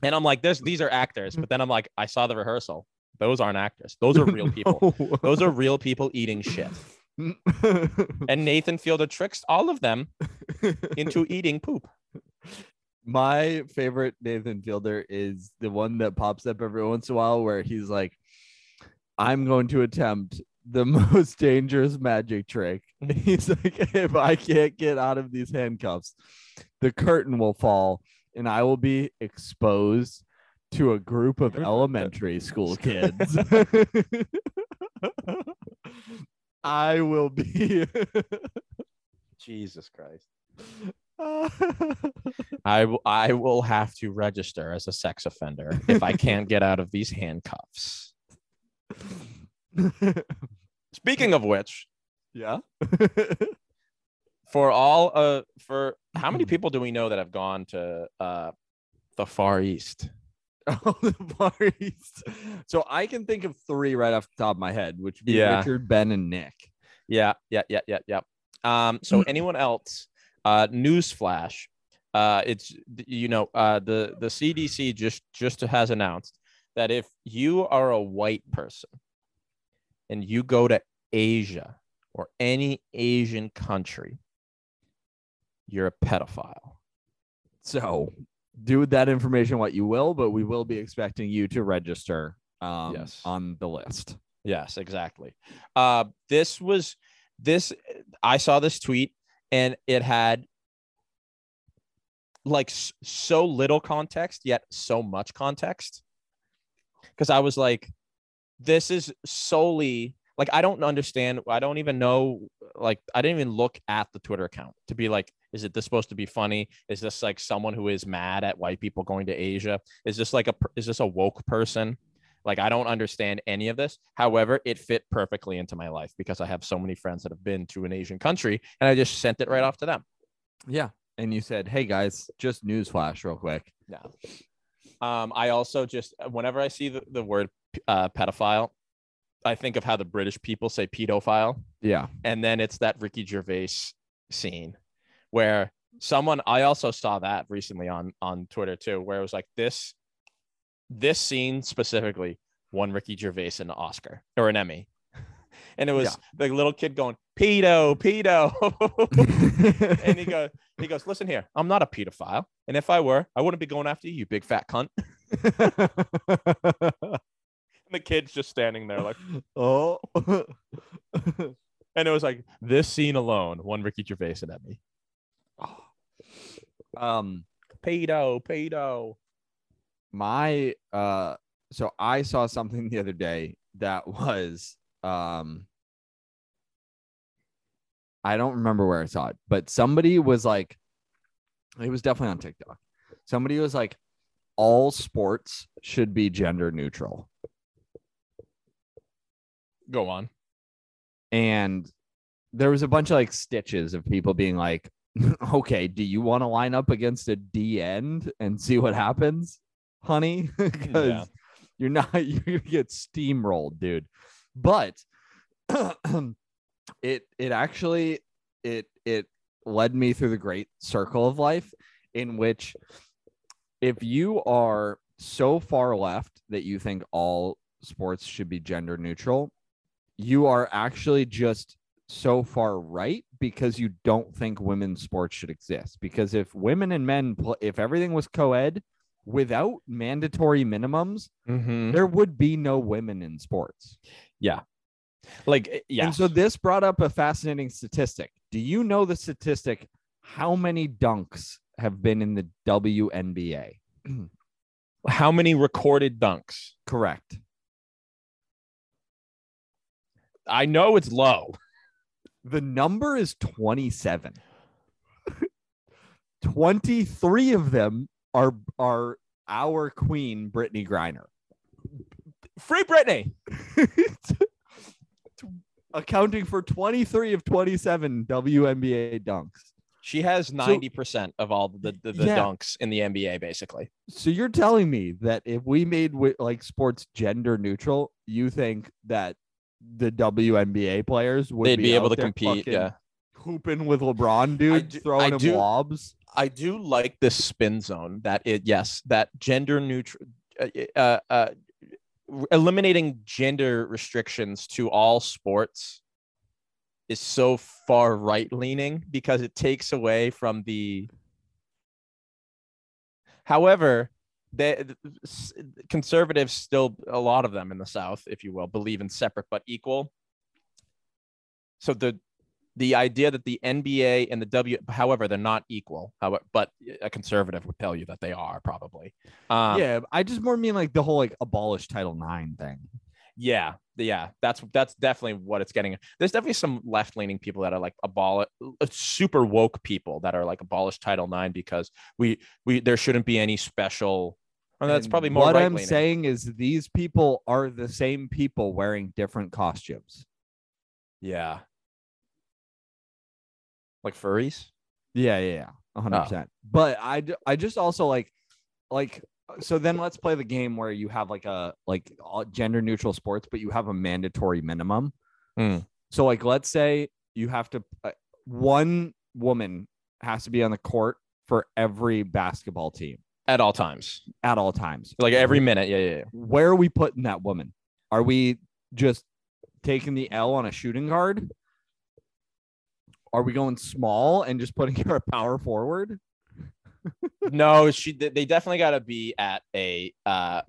and I'm like, There's these are actors. But then I'm like, I saw the rehearsal. Those aren't actors. Those are real people. (laughs) Those are real people eating shit. (laughs) And Nathan Fielder tricks all of them (laughs) into eating poop. My favorite Nathan Fielder is the one that pops up every once in a while where he's like, I'm going to attempt the most dangerous magic trick. Mm-hmm. He's like, if I can't get out of these handcuffs, the curtain will fall and I will be exposed to a group of elementary school (laughs) kids. (laughs) I will be. (laughs) Jesus Christ. I will I will have to register as a sex offender if I can't get out of these handcuffs. Speaking of which, yeah. For all uh for how many people do we know that have gone to uh the Far East? (laughs) Oh, the Far East. So I can think of three right off the top of my head, which would be Yeah. Richard, Ben, and Nick. Yeah, yeah, yeah, yeah, yeah. Um, so anyone else? Uh, newsflash. Uh, it's you know uh, the the CDC just just has announced that if you are a white person and you go to Asia or any Asian country, you're a pedophile. So do with that information what you will, but we will be expecting you to register um, Yes. on the list. Yes, exactly. Uh, this was this. I saw this tweet and it had like so little context, yet so much context. Because I was like, this is solely like I don't understand. I don't even know. Like I didn't even look at the Twitter account to be like, is it this supposed to be funny? Is this like someone who is mad at white people going to Asia? Is this like a is this a woke person? Like I don't understand any of this. However, it fit perfectly into my life because I have so many friends that have been to an Asian country and I just sent it right off to them. Yeah. And you said, hey guys, just newsflash real quick. Yeah. Um, I also just whenever I see the, the word uh, pedophile, I think of how the British people say pedophile. Yeah. And then it's that Ricky Gervais scene where someone I also saw that recently on on Twitter too, where it was like this this scene specifically won Ricky Gervais an Oscar or an Emmy. (laughs) And it was the little kid going, pedo, pedo. (laughs) and he goes, he goes, listen here, I'm not a pedophile. And if I were, I wouldn't be going after you, you big fat cunt. (laughs) And the kid's just standing there like, (laughs) oh. and it was like this scene alone won Ricky Gervais an Emmy. (gasps) um Pedo, pedo. my uh so i saw something (laughs) the other day that was um i don't remember where i saw it but somebody was like it was definitely on tiktok somebody was like all sports should be gender neutral Go on. and there was a bunch of like stitches of people being like (laughs) okay do you want to line up against a d end and see what happens honey because (laughs) hmm, Yeah. you're not (laughs) you're gonna get steamrolled dude but (clears throat) it it actually it it led me through the great circle of life in which if you are so far left that you think all sports should be gender neutral you are actually just so far right because you don't think women's sports should exist because if women and men pl- if everything was co-ed without mandatory minimums Mm-hmm. there would be no women in sports Yeah. Like, yeah. and so this brought up a fascinating statistic do you know the statistic how many dunks have been in the WNBA (clears throat) how many recorded dunks? correct I know it's low. the number is 27 (laughs) 23 of them are are our queen Brittney Griner. Free Brittney. (laughs) Accounting for 23 of 27 WNBA dunks. She has 90% of all the, the, the Yeah. dunks in the NBA, basically. So you're telling me that if we made like sports gender neutral, you think that the WNBA players would They'd be, able to compete. Yeah. hooping with LeBron, dude, do- throwing I him do- lobs. I do like this spin zone that it, yes, that gender neutral, uh, uh, uh, eliminating gender restrictions to all sports is so far right leaning because it takes away from the. However, the the conservatives still a lot of them in the South, if you will, believe in separate but equal. So the the idea that the NBA and the W, however, they're not equal. However, but a conservative would tell you that they are probably. Um, yeah, I just more mean like the whole like abolish Title IX thing. yeah, yeah. That's that's definitely what it's getting. There's definitely some left leaning people that are like abolish, super woke people that are like abolish Title IX because we we there shouldn't be any special. That's probably more what I'm saying is these people are the same people wearing different costumes. Yeah. Like furries. Yeah, yeah, yeah, hundred Oh. percent. But I, I just also like, like, so then let's play the game where you have like a like gender neutral sports, but you have a mandatory minimum. Hmm. So like, let's say you have to, uh, one woman has to be on the court for every basketball team At all times, at all times. like every minute. Yeah, yeah, yeah. Where are we putting that woman? Are we just taking the L on a shooting guard? Are we going small and just putting (laughs) her a power forward? (laughs) no she they definitely got to be at a uh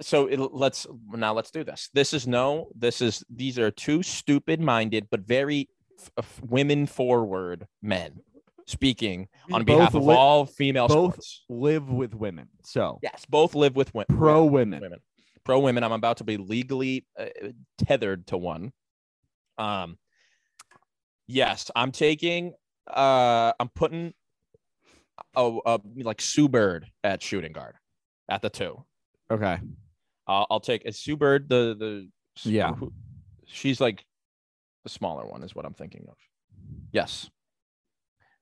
so it, let's now let's do this this is no this is these are two stupid minded but very f- f- women forward men speaking on behalf both of li- all female both sports live with women. So yes both live with women pro women. women pro women i'm about to be legally uh, tethered to one um yes i'm taking uh i'm putting oh uh, like sue bird at shooting guard at the two Okay. I'll, I'll take is Sue Bird the the Yeah. who- she's like the smaller one is what I'm thinking of. Yes.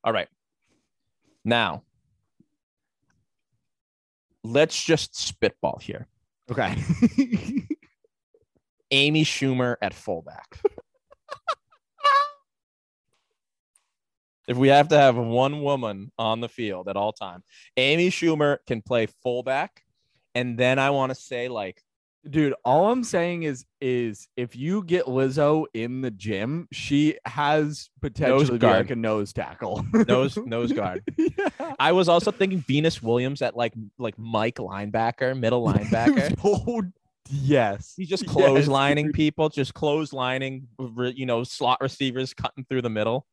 All right. Now let's just spitball here. Okay. (laughs) Amy Schumer at fullback. (laughs) if we have to have one woman on the field at all time, Amy Schumer can play fullback. And then I want to say like Dude, all I'm saying is is if you get Lizzo in the gym, she has potentially to be like a nose tackle. nose (laughs) nose guard. yeah. I was also thinking Venus Williams at like like Mike linebacker, middle (laughs) linebacker. oh, yes. He's just (laughs) Yes, clotheslining dude. people, just clotheslining, you know, slot receivers cutting through the middle.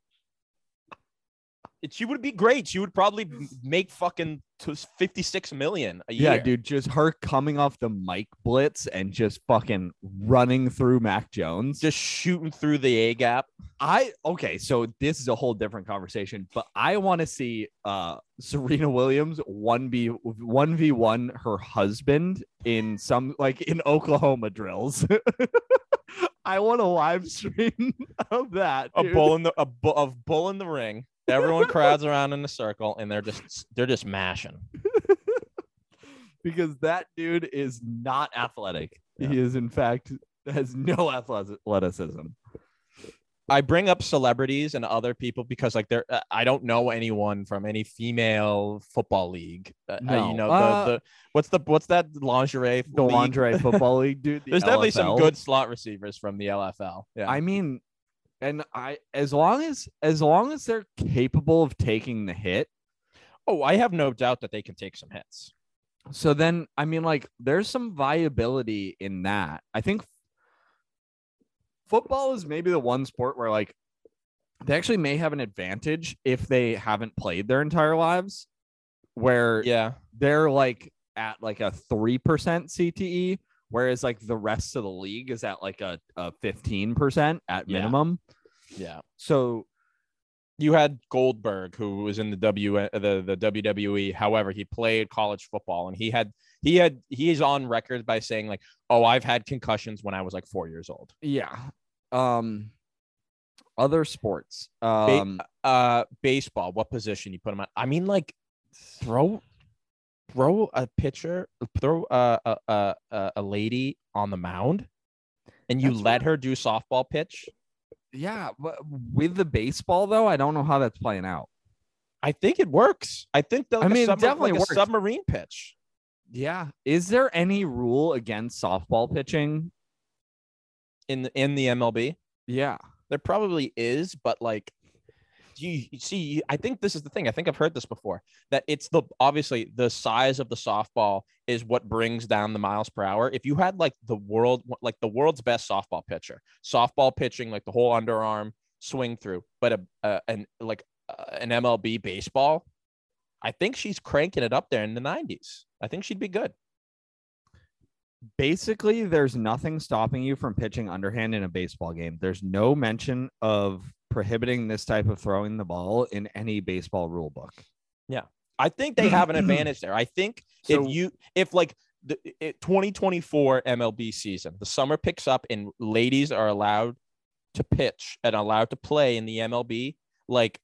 She would be great. She would probably make fucking t- 56 million a year. Yeah, dude, just her coming off the Mike blitz and just fucking running through Mac Jones. Just shooting through the A gap. I okay, so this is a whole different conversation, but I want to see uh Serena Williams 1v 1v1 her husband in some like in Oklahoma drills. (laughs) I want a live stream (laughs) of that. A bull in the a bu- of bull in the ring. Everyone (laughs) crowds around in a circle and they're just they're just mashing. (laughs) because that dude is not athletic. Yeah. He is in fact has no athleticism. I bring up celebrities and other people because like they're uh, I don't know anyone from any female football league. Uh, uh, No. you know Uh, the, the what's the what's that lingerie? The league? lingerie football league, (laughs) dude. the There's definitely some good slot receivers from the LFL. Yeah. I mean, and I as long as as long as they're capable of taking the hit, oh, I have no doubt that they can take some hits. so then I mean, like, there's some viability in that. I think football is maybe the one sport where like they actually may have an advantage if they haven't played their entire lives, where Yeah. they're like at like a three percent CTE, whereas like the rest of the league is at like a a fifteen percent at Yeah. minimum. Yeah. So you had Goldberg, who was in the W uh, the the WWE. However, he played college football, and he had he had he is on record by saying like, "Oh, I've had concussions when I was like four years old." Yeah. Um other sports. Ba- Um uh, baseball. What position you put him at? I mean, like, throw throw a pitcher, throw a a a, a- lady on the mound, and you That's let her do softball pitch. yeah, but with the baseball though, I don't know how that's playing out. I think it works. I think that I mean, it definitely like a works. submarine pitch. Yeah. Is there any rule against softball pitching? in the, in the MLB. Yeah. There probably is, but like you, see, I think this is the thing. I think I've heard this before that it's the obviously the size of the softball is what brings down the miles per hour. If you had like the world, like the world's best softball pitcher, softball pitching, like the whole underarm swing through, but a, a an like uh, an MLB baseball, I think she's cranking it up there in the 90s. I think she'd be good. Basically, there's nothing stopping you from pitching underhand in a baseball game. There's no mention of prohibiting this type of throwing the ball in any baseball rule book. Yeah. I think they have an advantage there. I think (clears throat) So- if you if like the it, 2024 MLB season, the summer picks up and ladies are allowed to pitch and allowed to play in the MLB, like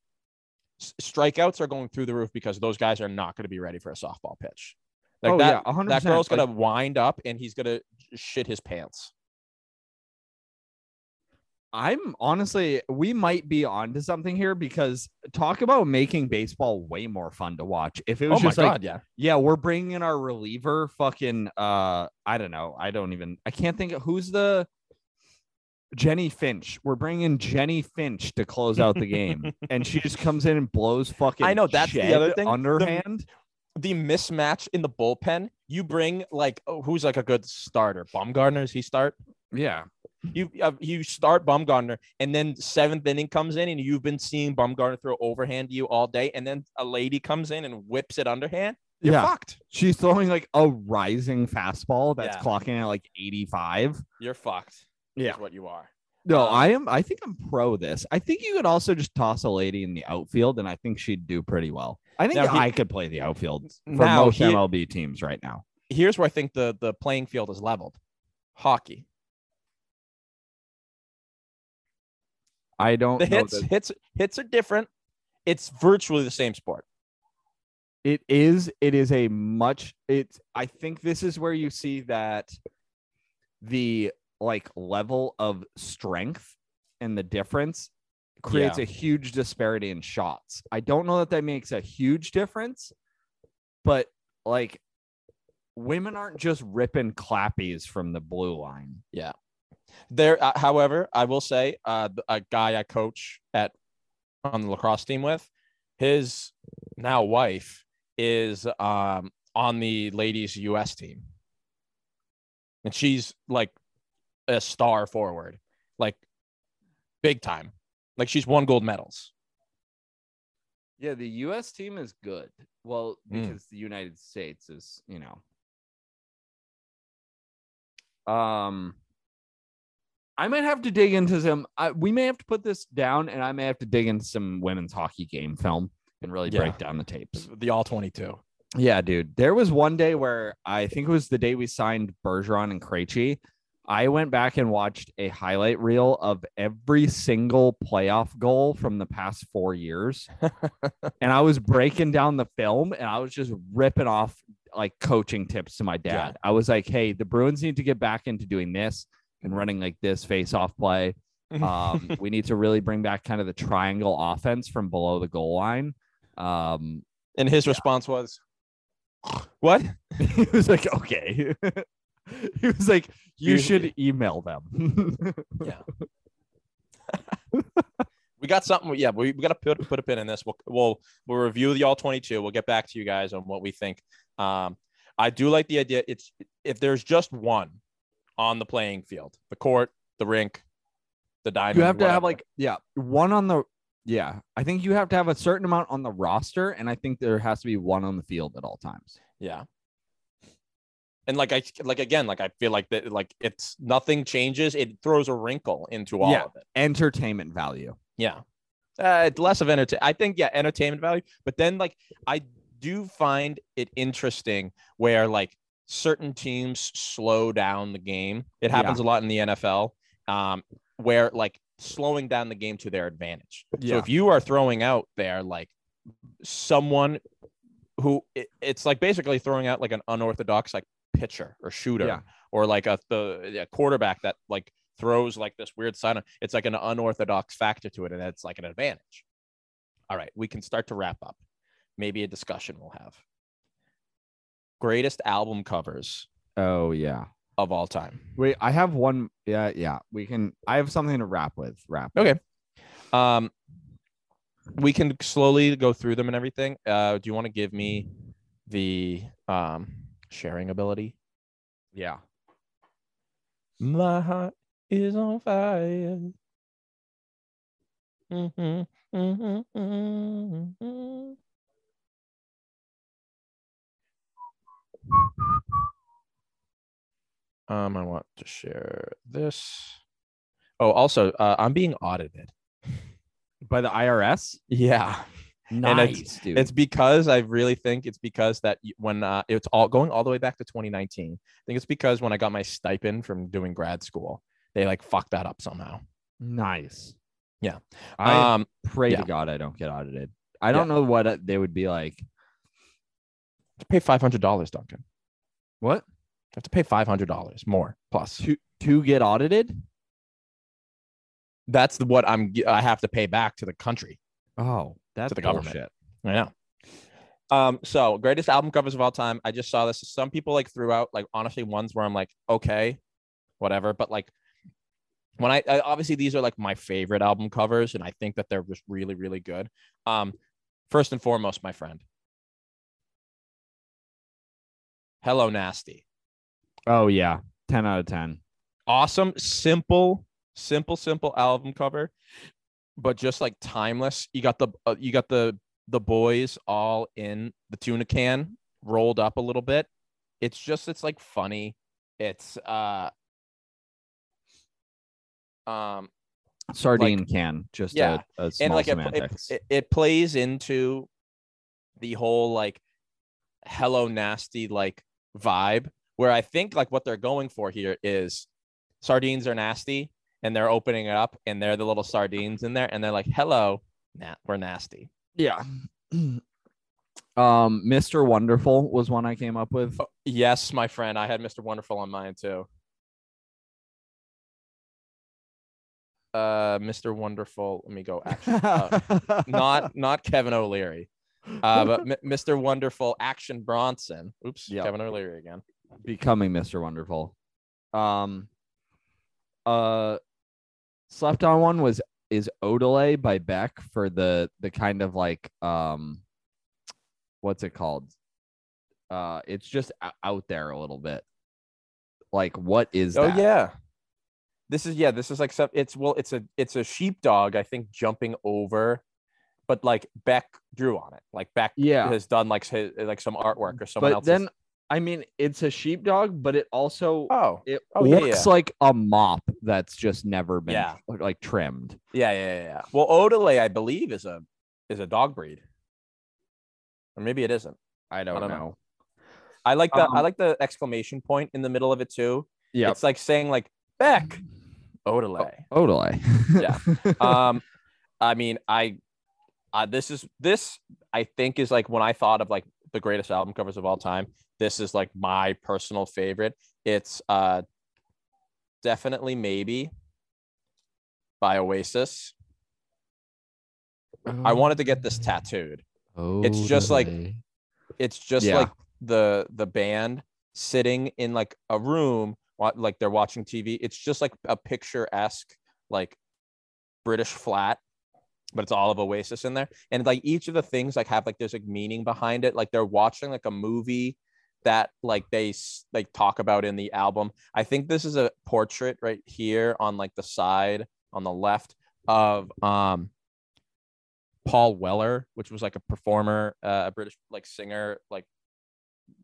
s- strikeouts are going through the roof because those guys are not going to be ready for a softball pitch. Like Oh, that, yeah, 100%. that girl's Like- gonna wind up and he's gonna shit his pants. I'm honestly, we might be onto something here because talk about making baseball way more fun to watch. If it was oh just like, god, yeah. yeah, we're bringing in our reliever, fucking, uh, I don't know, I don't even, I can't think of who's the Jennie Finch. We're bringing Jennie Finch to close out the game, and she just comes in and blows fucking. I know, that's the other thing. Underhand. The mismatch in the bullpen, you bring like oh, who's like a good starter? Bumgarner, does he start? yeah, You uh, you start Bumgarner, and then seventh inning comes in, and you've been seeing Bumgarner throw overhand to you all day, and then a lady comes in and whips it underhand. You're yeah. fucked. She's throwing like a rising fastball that's Yeah. clocking at like 85. You're fucked. Yeah. is what you are. No, Um, I am. I think I'm pro this. I think you could also just toss a lady in the outfield, and I think she'd do pretty well. I think he- I could play the outfield for most he- MLB teams right now. Here's where I think the the playing field is leveled. Hockey. I don't. The know hits that- hits hits are different. It's virtually the same sport. it is. It is a much. It's. I think this is where you see that the like level of strength and the difference creates Yeah. a huge disparity in shots. I don't know that that makes a huge difference, but like women aren't just ripping clappies from the blue line. There, uh, however, I will say, uh, a guy I coach at on the lacrosse team with, his now wife is um on the ladies U.S. team, and she's like a star forward, like big time. Like she's won gold medals. Yeah, the US team is good. Well, Mm. because the United States is, you know. Um I might have to dig into some I, we may have to put this down and I may have to dig into some women's hockey game film and really Yeah. break down the tapes. The all twenty-two. Yeah, dude. There was one day where I think it was the day we signed Bergeron and Krejci. I went back and watched a highlight reel of every single playoff goal from the past four years. (laughs) and I was breaking down the film and I was just ripping off like coaching tips to my dad. Yeah. I was like, hey, the Bruins need to get back into doing this and running like this face off play. (laughs) Um, we need to really bring back kind of the triangle offense from below the goal line. Um, and his response was, "What?" (laughs) he was like, okay. (laughs) he was like, you Here's- should email them. Yeah. we got something. Yeah, we, we got to put put a pin in this. We'll we'll we'll review the all twenty two. We'll get back to you guys on what we think. Um, I do like the idea. It's if there's just one on the playing field, the court, the rink, the diamond. you have to have like, yeah, one on the, yeah. I think you have to have a certain amount on the roster, and I think there has to be one on the field at all times. yeah. And like I like again, like I feel like that like it's nothing changes. It throws a wrinkle into all Yeah. of it. Entertainment value. Yeah. Uh, it's less of entertain. I think yeah, entertainment value. But then like I do find it interesting where like certain teams slow down the game. It happens a lot in the NFL, um, where like slowing down the game to their advantage. So if you are throwing out there like someone who it- it's like basically throwing out like an unorthodox like pitcher or shooter Yeah. or like a the yeah, quarterback that like throws like this weird sign. It's like an unorthodox factor to it, and it's like an advantage. All right, we can start to wrap up. Maybe a discussion we'll have. Greatest album covers Oh yeah. of all time. Wait, I have one. Yeah, yeah. We can. I have something to wrap with. Wrap. with. Okay. Um, we can slowly go through them and everything. Uh, do you want to give me the um sharing ability? Yeah. My heart is on fire. Mhm, mhm, mhm, mhm. Um, I want to share this. Oh, also, uh, I'm being audited. By the IRS. Yeah, Nice, it's- dude. it's because I really think it's because that when uh, it's all going all the way back to 2019. I think it's because when I got my stipend from doing grad school, they like fucked that up somehow. nice. Yeah. I um, pray yeah. to God I don't get audited. I don't know what uh, they would be like. To pay five hundred dollars, Duncan. What I have to pay five hundred dollars more plus. to to get audited? That's the, what I'm. I have to pay back to the country. Oh, that's the government. bullshit. I know. Um, so greatest album covers of all time. I just saw this. Some people like threw out like honestly ones where I'm like, okay, whatever. But like when I, I obviously these are like my favorite album covers, and I think that they're just really, really good. Um, first and foremost, my friend. Hello, Nasty. Oh yeah, ten out of ten. awesome, simple, simple, simple album cover, but just like timeless. You got the uh, you got the the boys all in the tuna can rolled up a little bit. It's just it's like funny. It's uh um Sardine can just Yeah, a, a and like it, it, it plays into the whole like hello nasty like vibe where i think like what they're going for here is sardines are nasty and they're opening it up and they're the little sardines in there and they're like hello nah, we're nasty yeah. (clears throat) um, Mr. Wonderful was one I came up with. Oh, yes my friend i had mr wonderful on mine too uh mr wonderful let me go action uh, (laughs) not not kevin o'leary uh but (laughs) M- mr wonderful action bronson oops Yep. kevin o'leary again becoming Mr. Wonderful. Um uh slept on one was is Odelay by Beck for the the kind of like um what's it called? Uh it's just out there a little bit. Like what is Oh that? yeah. This is yeah, this is like it's well, it's a it's a sheepdog, I think, jumping over, but like Beck drew on it. Like Beck Yeah. has done like his, like some artwork or someone But else. then I mean it's a sheepdog, but it also oh it oh, looks yeah. like a mop that's just never been Yeah. like trimmed. yeah, yeah, yeah, yeah. Well, Odelay, I believe, is a is a dog breed. Or maybe it isn't. I don't, don't know. know. I like the I Um, like the exclamation point in the middle of it too. Yeah. It's like saying like Beck Odelay. Odelay. Yeah. (laughs) um i mean i uh, this is this i think is like when i thought of like the greatest album covers of all time this is like my personal favorite. It's uh definitely maybe by oasis. I wanted to get this tattooed. It's just like- it's just Yeah. like the the band sitting in like a room like they're watching tv it's just like a picture-esque like british flat but it's all of oasis in there and like each of the things like have like there's like meaning behind it like they're watching like a movie that like they like talk about in the album i think this is a portrait right here on like the side on the left of um Paul Weller, which was like a performer, uh, a British like singer, like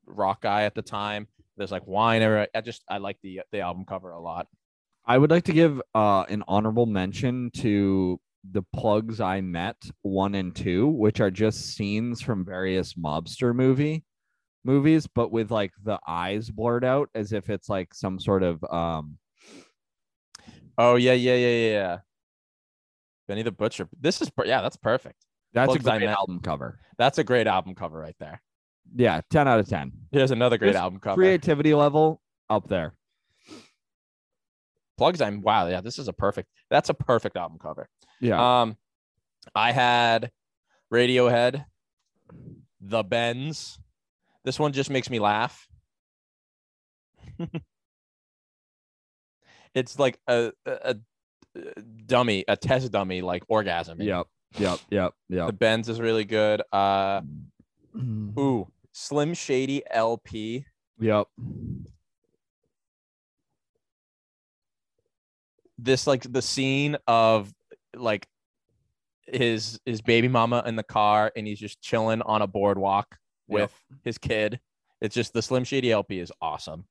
rock guy at the time. There's like wine. I just I like the the album cover a lot. I would like to give uh, an honorable mention to the plugs I met one and two, which are just scenes from various mobster movie movies, but with like the eyes blurred out as if it's like some sort of um Oh yeah, yeah, yeah, yeah, yeah. Benny the Butcher. This is yeah, that's perfect. that's Plugs a great album cover. That's a great album cover right there. Yeah, 10 out of 10. Here's another great album cover. Creativity level up there. Plugs. I'm wow. Yeah, this is a perfect. That's a perfect album cover. Yeah. Um, I had Radiohead, The Bends. This one just makes me laugh. (laughs) it's like a, a, a dummy, a test dummy, like orgasm. yep. Yep. Yep. Yep. The. Bends is really good. Uh, (clears throat) ooh, Slim Shady LP. Yep. This like the scene of like his his baby mama in the car and he's just chilling on a boardwalk with his kid. It's just the Slim Shady LP is awesome.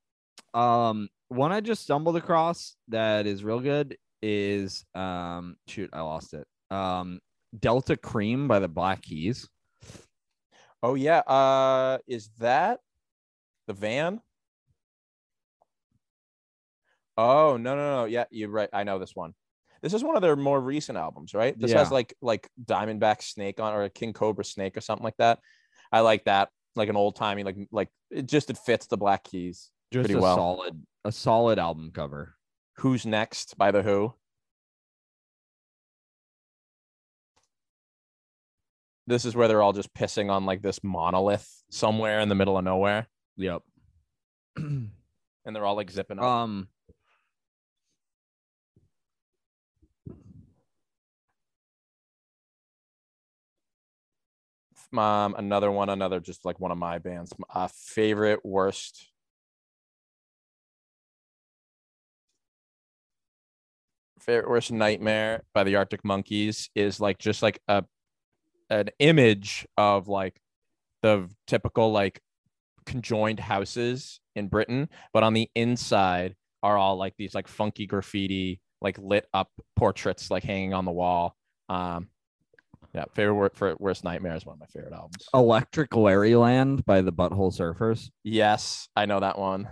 Um, one I just stumbled across that is real good is um shoot, I lost it. Um Delta Kream by the Black Keys. Oh yeah, uh is that the van? Oh, no, no, no. Yeah, you're right. I know this one. This is one of their more recent albums, right? This has Yeah. like like Diamondback Snake on or a King Cobra Snake or something like that. I like that. Like an old timey, like like it just it fits the Black Keys. Just Pretty a well. solid, a solid album cover. Who's next by the Who? This is where they're all just pissing on like this monolith somewhere in the middle of nowhere, Yep. (clears throat) and they're all like zipping up. um um another one another just like one of my bands uh favorite worst favorite worst nightmare by the arctic monkeys is like just like a an image of like the typical like conjoined houses in britain but on the inside are all like these like funky graffiti like lit up portraits like hanging on the wall. Um yeah, favorite for worst nightmare is one of my favorite albums. Electric Larryland by the Butthole Surfers. Yes, I know that one.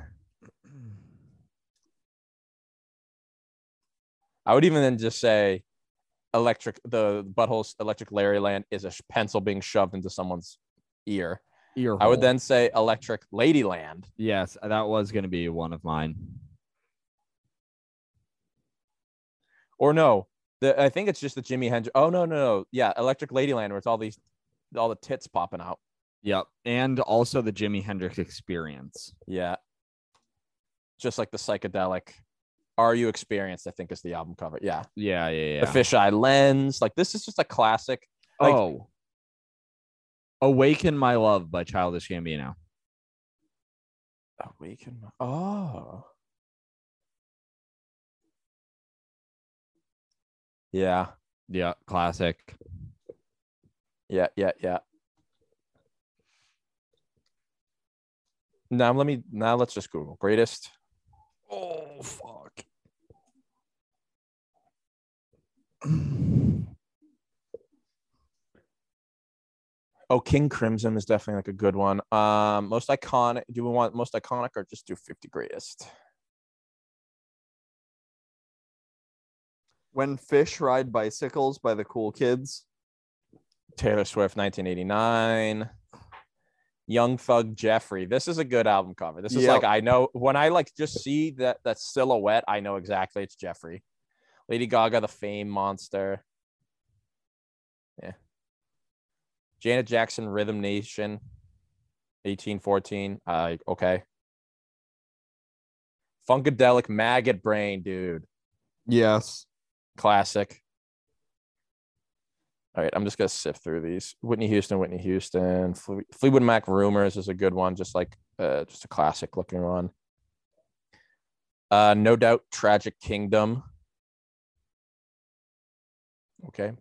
I would even then just say electric the buttholes electric Larryland is a pencil being shoved into someone's ear. Ear I would then say electric Ladyland. Yes, that was going to be one of mine. Or no, the I think it's just the Jimi Hendrix. Oh no, no, no. Yeah, Electric Ladyland where it's all these all the tits popping out. Yep. And also the Jimi Hendrix experience. Yeah. Just like the psychedelic Are You Experienced, I think is the album cover. Yeah. Yeah, yeah, The yeah. fisheye lens. Like this is just a classic. like- oh. Awaken My Love by Childish Gambino. Awaken my oh. Yeah, Yeah, classic. yeah, yeah, yeah. Now let me now let's just Google greatest. Oh, fuck. Oh, King Crimson is definitely like a good one. Um, most iconic. Do we want most iconic or just do 50 greatest? When Fish Ride Bicycles by the Cool Kids. Taylor Swift, 1989. Young Thug Jeffery. This is a good album cover. This is Yep. like I know when I like just see that that silhouette, I know exactly it's Jeffery. Lady Gaga, the Fame Monster. Yeah. Janet Jackson, Rhythm Nation, 1814. Uh, okay. Funkadelic Maggot Brain, dude. Yes. Classic. All right, I'm just gonna sift through these. Whitney Houston, Whitney Houston, Fle- Fleetwood Mac Rumors is a good one, just like uh, just a classic looking one. Uh, no doubt, Tragic Kingdom. Okay.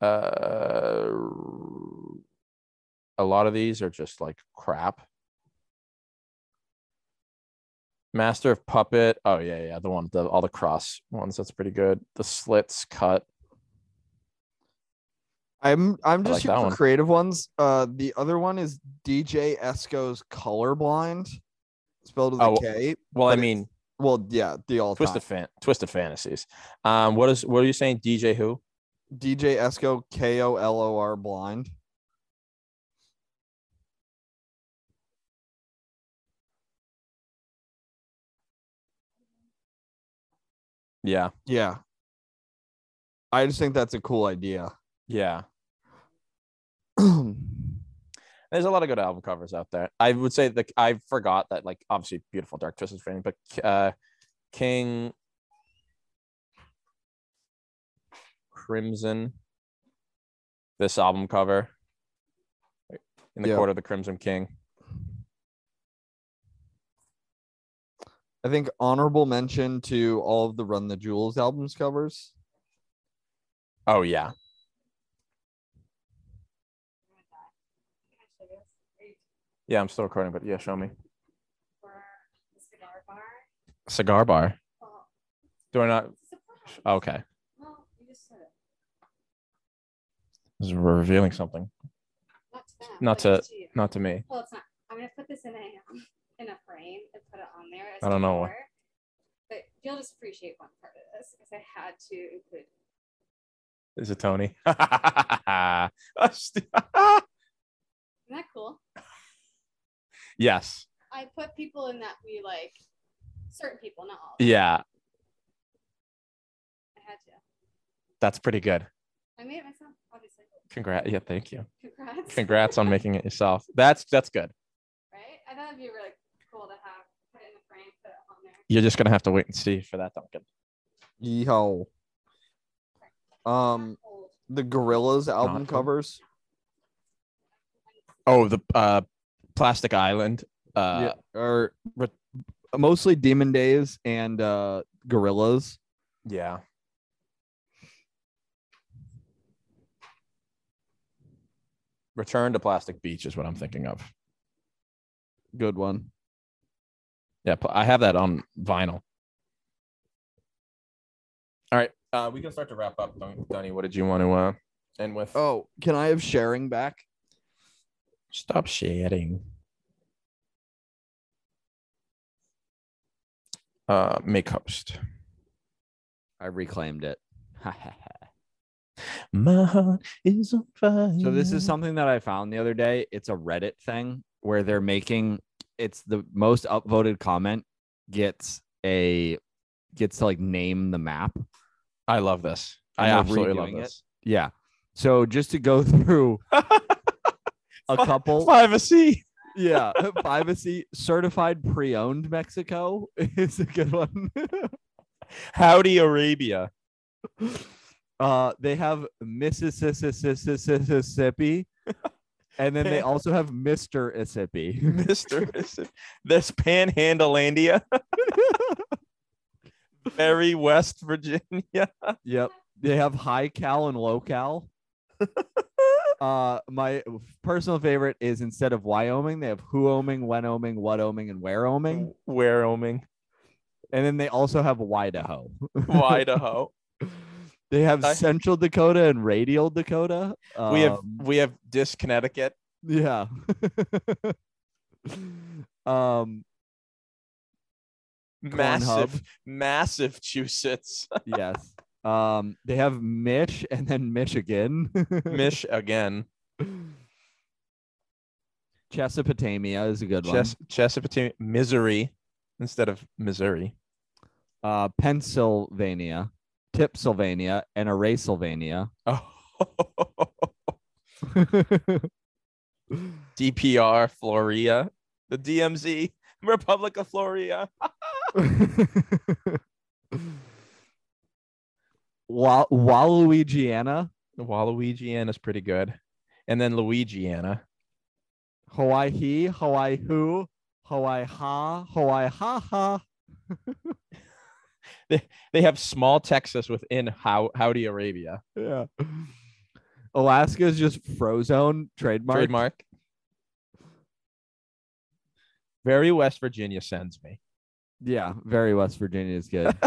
Uh, a lot of these are just like crap. Master of Puppet. Oh yeah, yeah, the one, the all the cross ones. That's pretty good. The slits cut. I'm I'm just like here for one. creative ones. Uh, the other one is DJ Esco's Kolorblind, spelled with Oh, a K. Well, I mean, Well, yeah, the all Twisted fan, Twisted Fantasies. Um, what is what are you saying? DJ who? DJ Esco K O L O R blind. Yeah, Yeah. I just think that's a cool idea. yeah. (clears throat) There's a lot of good album covers out there. I would say that I forgot that, like, obviously, beautiful Dark Twisted Fantasy, but uh, King Crimson, this album cover in the Yeah. court of the Crimson King. I think honorable mention to all of the Run the Jewels albums covers. Oh yeah, yeah. I'm still recording, but yeah, show me cigar bar. Do I not? Okay, this is revealing something. Not to- to. Not to me. Well, it's not. I'm gonna put this in a in a frame and put it on there. As I don't know. But you'll just appreciate one part of this because I had to include. Is it Tony? (laughs) Isn't that cool? yes. I put people in that we like, certain people, not all. Yeah, I had to. that's pretty good. I made it myself, obviously. Congrats. Yeah, thank you. Congrats. Congrats on making it (laughs) yourself. That's that's good. Right? I thought it'd be really cool to have put it in the frame, put it on there. You're just gonna have to wait and see for that, Duncan. Yeehaw. Um, the Gorillaz album cool. covers. Oh, the uh, Plastic Island. Uh, yeah, or re- mostly Demon Days and uh Gorillaz. yeah. Return to Plastic Beach is what I'm thinking of. Good one. Yeah, I have that on vinyl. All right, uh, we can start to wrap up. Dunny, what did you want to uh, end with? Oh, can I have sharing back? Stop sharing. Uh, make host. I reclaimed it. (laughs) My heart is on fire. So this is something that I found the other day. It's a Reddit thing where they're making it's the most upvoted comment gets a gets to like name the map. I love this. I absolutely love redoing it. this. Yeah. So just to go (laughs) through (laughs) a couple Privacy. yeah, (laughs) privacy certified pre-owned Mexico is a good one. Howdy Arabia. uh they have Mississippi and then they (laughs) also have Mr. Mississippi. Mister. (laughs) this Panhandlelandia. (laughs) Very West Virginia. Yep. They have high cal and low cal. uh my personal favorite is instead of Wyoming, they have Whooming, Wenoming, Whatoming, and Whereoming. Wyoming. And then they also have Idaho. Idaho. They have I- Central Dakota and Radial Dakota. we have Um, we have Dis Connecticut. yeah. (laughs) um Massive, Massachusetts. (laughs) yes. Um they have Mich and then Michigan. (laughs) Mish again. Chesapeake is a good one. Ches- Chesapeake, Misery instead of Missouri. uh, Pennsylvania, Tipsylvania, and Arasylvania. Oh, (laughs) DPR, Floria, the DMZ, (laughs) Republic of Floria. (laughs) Wa- Waluigiana, Waluigiana is pretty good. And then Luigiana. Hawaii, Hawaii who, Hawaii ha, Hawaii ha ha. (laughs) They have small Texas within How Howdy Arabia. Yeah. Alaska is just Frozone trademark. Trademark. Very West Virginia sends me. Yeah, very West Virginia is good. (laughs)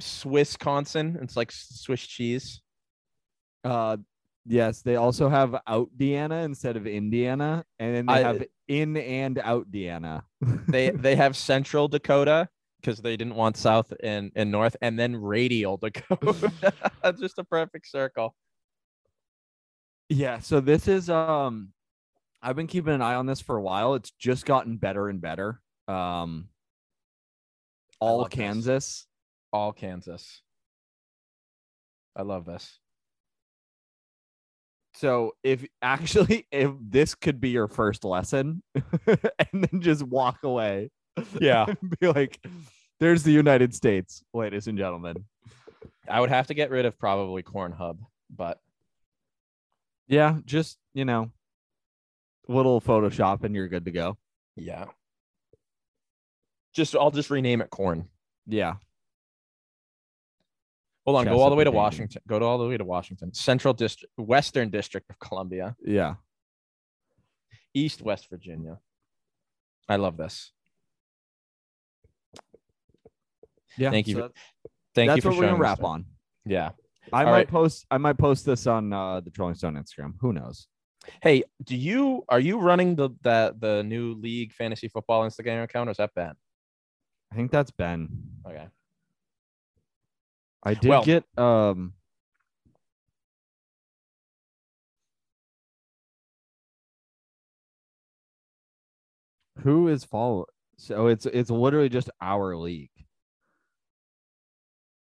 Swissconsin, it's like Swiss cheese. Uh, yes, they also have out Deanna instead of Indiana, and then they I- have in and out Deanna. (laughs) They they have Central Dakota because they didn't want South and, and North, and then Radial (laughs) Dakota. Just a perfect circle. Yeah, so this is um I've been keeping an eye on this for a while. It's just gotten better and better. Um all love this. Kansas. All Kansas. I love this. So if (laughs) actually if this could be your first lesson (laughs) and then just walk away. (laughs) Yeah. be like there's the United States, ladies and gentlemen. I would have to get rid of probably Corn Hub, but Yeah, just, you know, little Photoshop and you're good to go. yeah. Just I'll just rename it Corn. Yeah. Hold on, go all the way to Washington. Go to all the way to Washington. Central District, Western District of Columbia, Yeah. East West Virginia. I love this. Yeah. Thank you so for- that's- Thank that's you for what we're gonna wrap on. Yeah. I All might right. post I might post this on uh the Trolling Stone Instagram. Who knows? Hey, do you are you running the that the new league fantasy football Instagram account or is that Ben? I think that's Ben. Okay. I did Well- get um who is follow so it's it's literally just our league.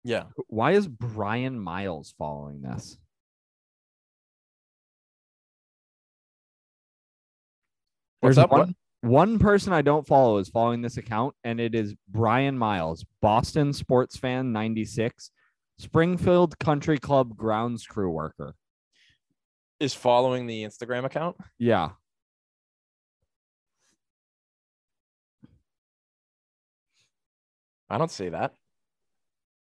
Yeah. Why is Brian Miles following this? What's There's up? One, one person I don't follow is following this account, and it is Brian Miles, Boston sports fan 96, Springfield Country Club grounds crew worker. Is following the Instagram account? Yeah. I don't see that.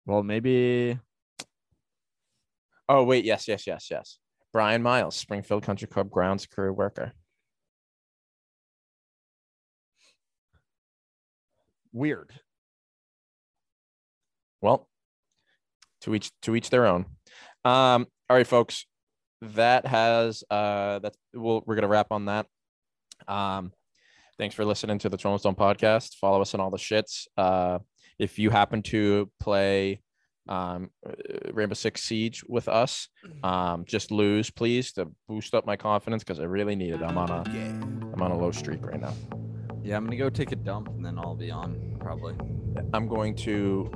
Well, maybe Oh wait, yes, yes, yes, yes. Brian Miles, Springfield Country Club grounds crew worker. weird. Well, to each to each their own. Um, all right, folks. That has uh that's we'll, we're gonna wrap on that. Um thanks for listening to the Trolling Stone podcast. Follow us on all the shits. Uh if you happen to play um uh, Rainbow Six Siege with us, um just lose please to boost up my confidence because I really need it. I'm on a am on a low streak right now. Yeah, I'm gonna go take a dump and then I'll be on probably. I'm going to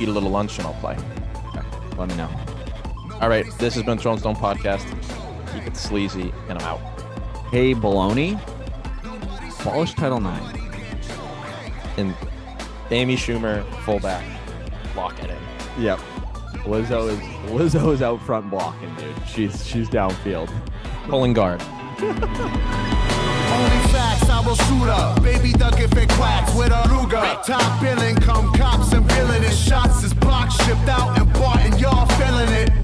eat a little lunch and I'll play. Let me know. All right, this has been Throne Stone Podcast. Keep it sleazy, and I'm out. Hey, baloney. Abolish Title Nine. And Amy Schumer, fullback, lock it in. Yep. Lizzo is Lizzo is out front blocking, dude. She's she's downfield. Pulling guard. (laughs) Baby duck if it quacks with a Ruger. Top billing, come cops and it. Shots is blocked, shipped out and bought, and y'all feeling it.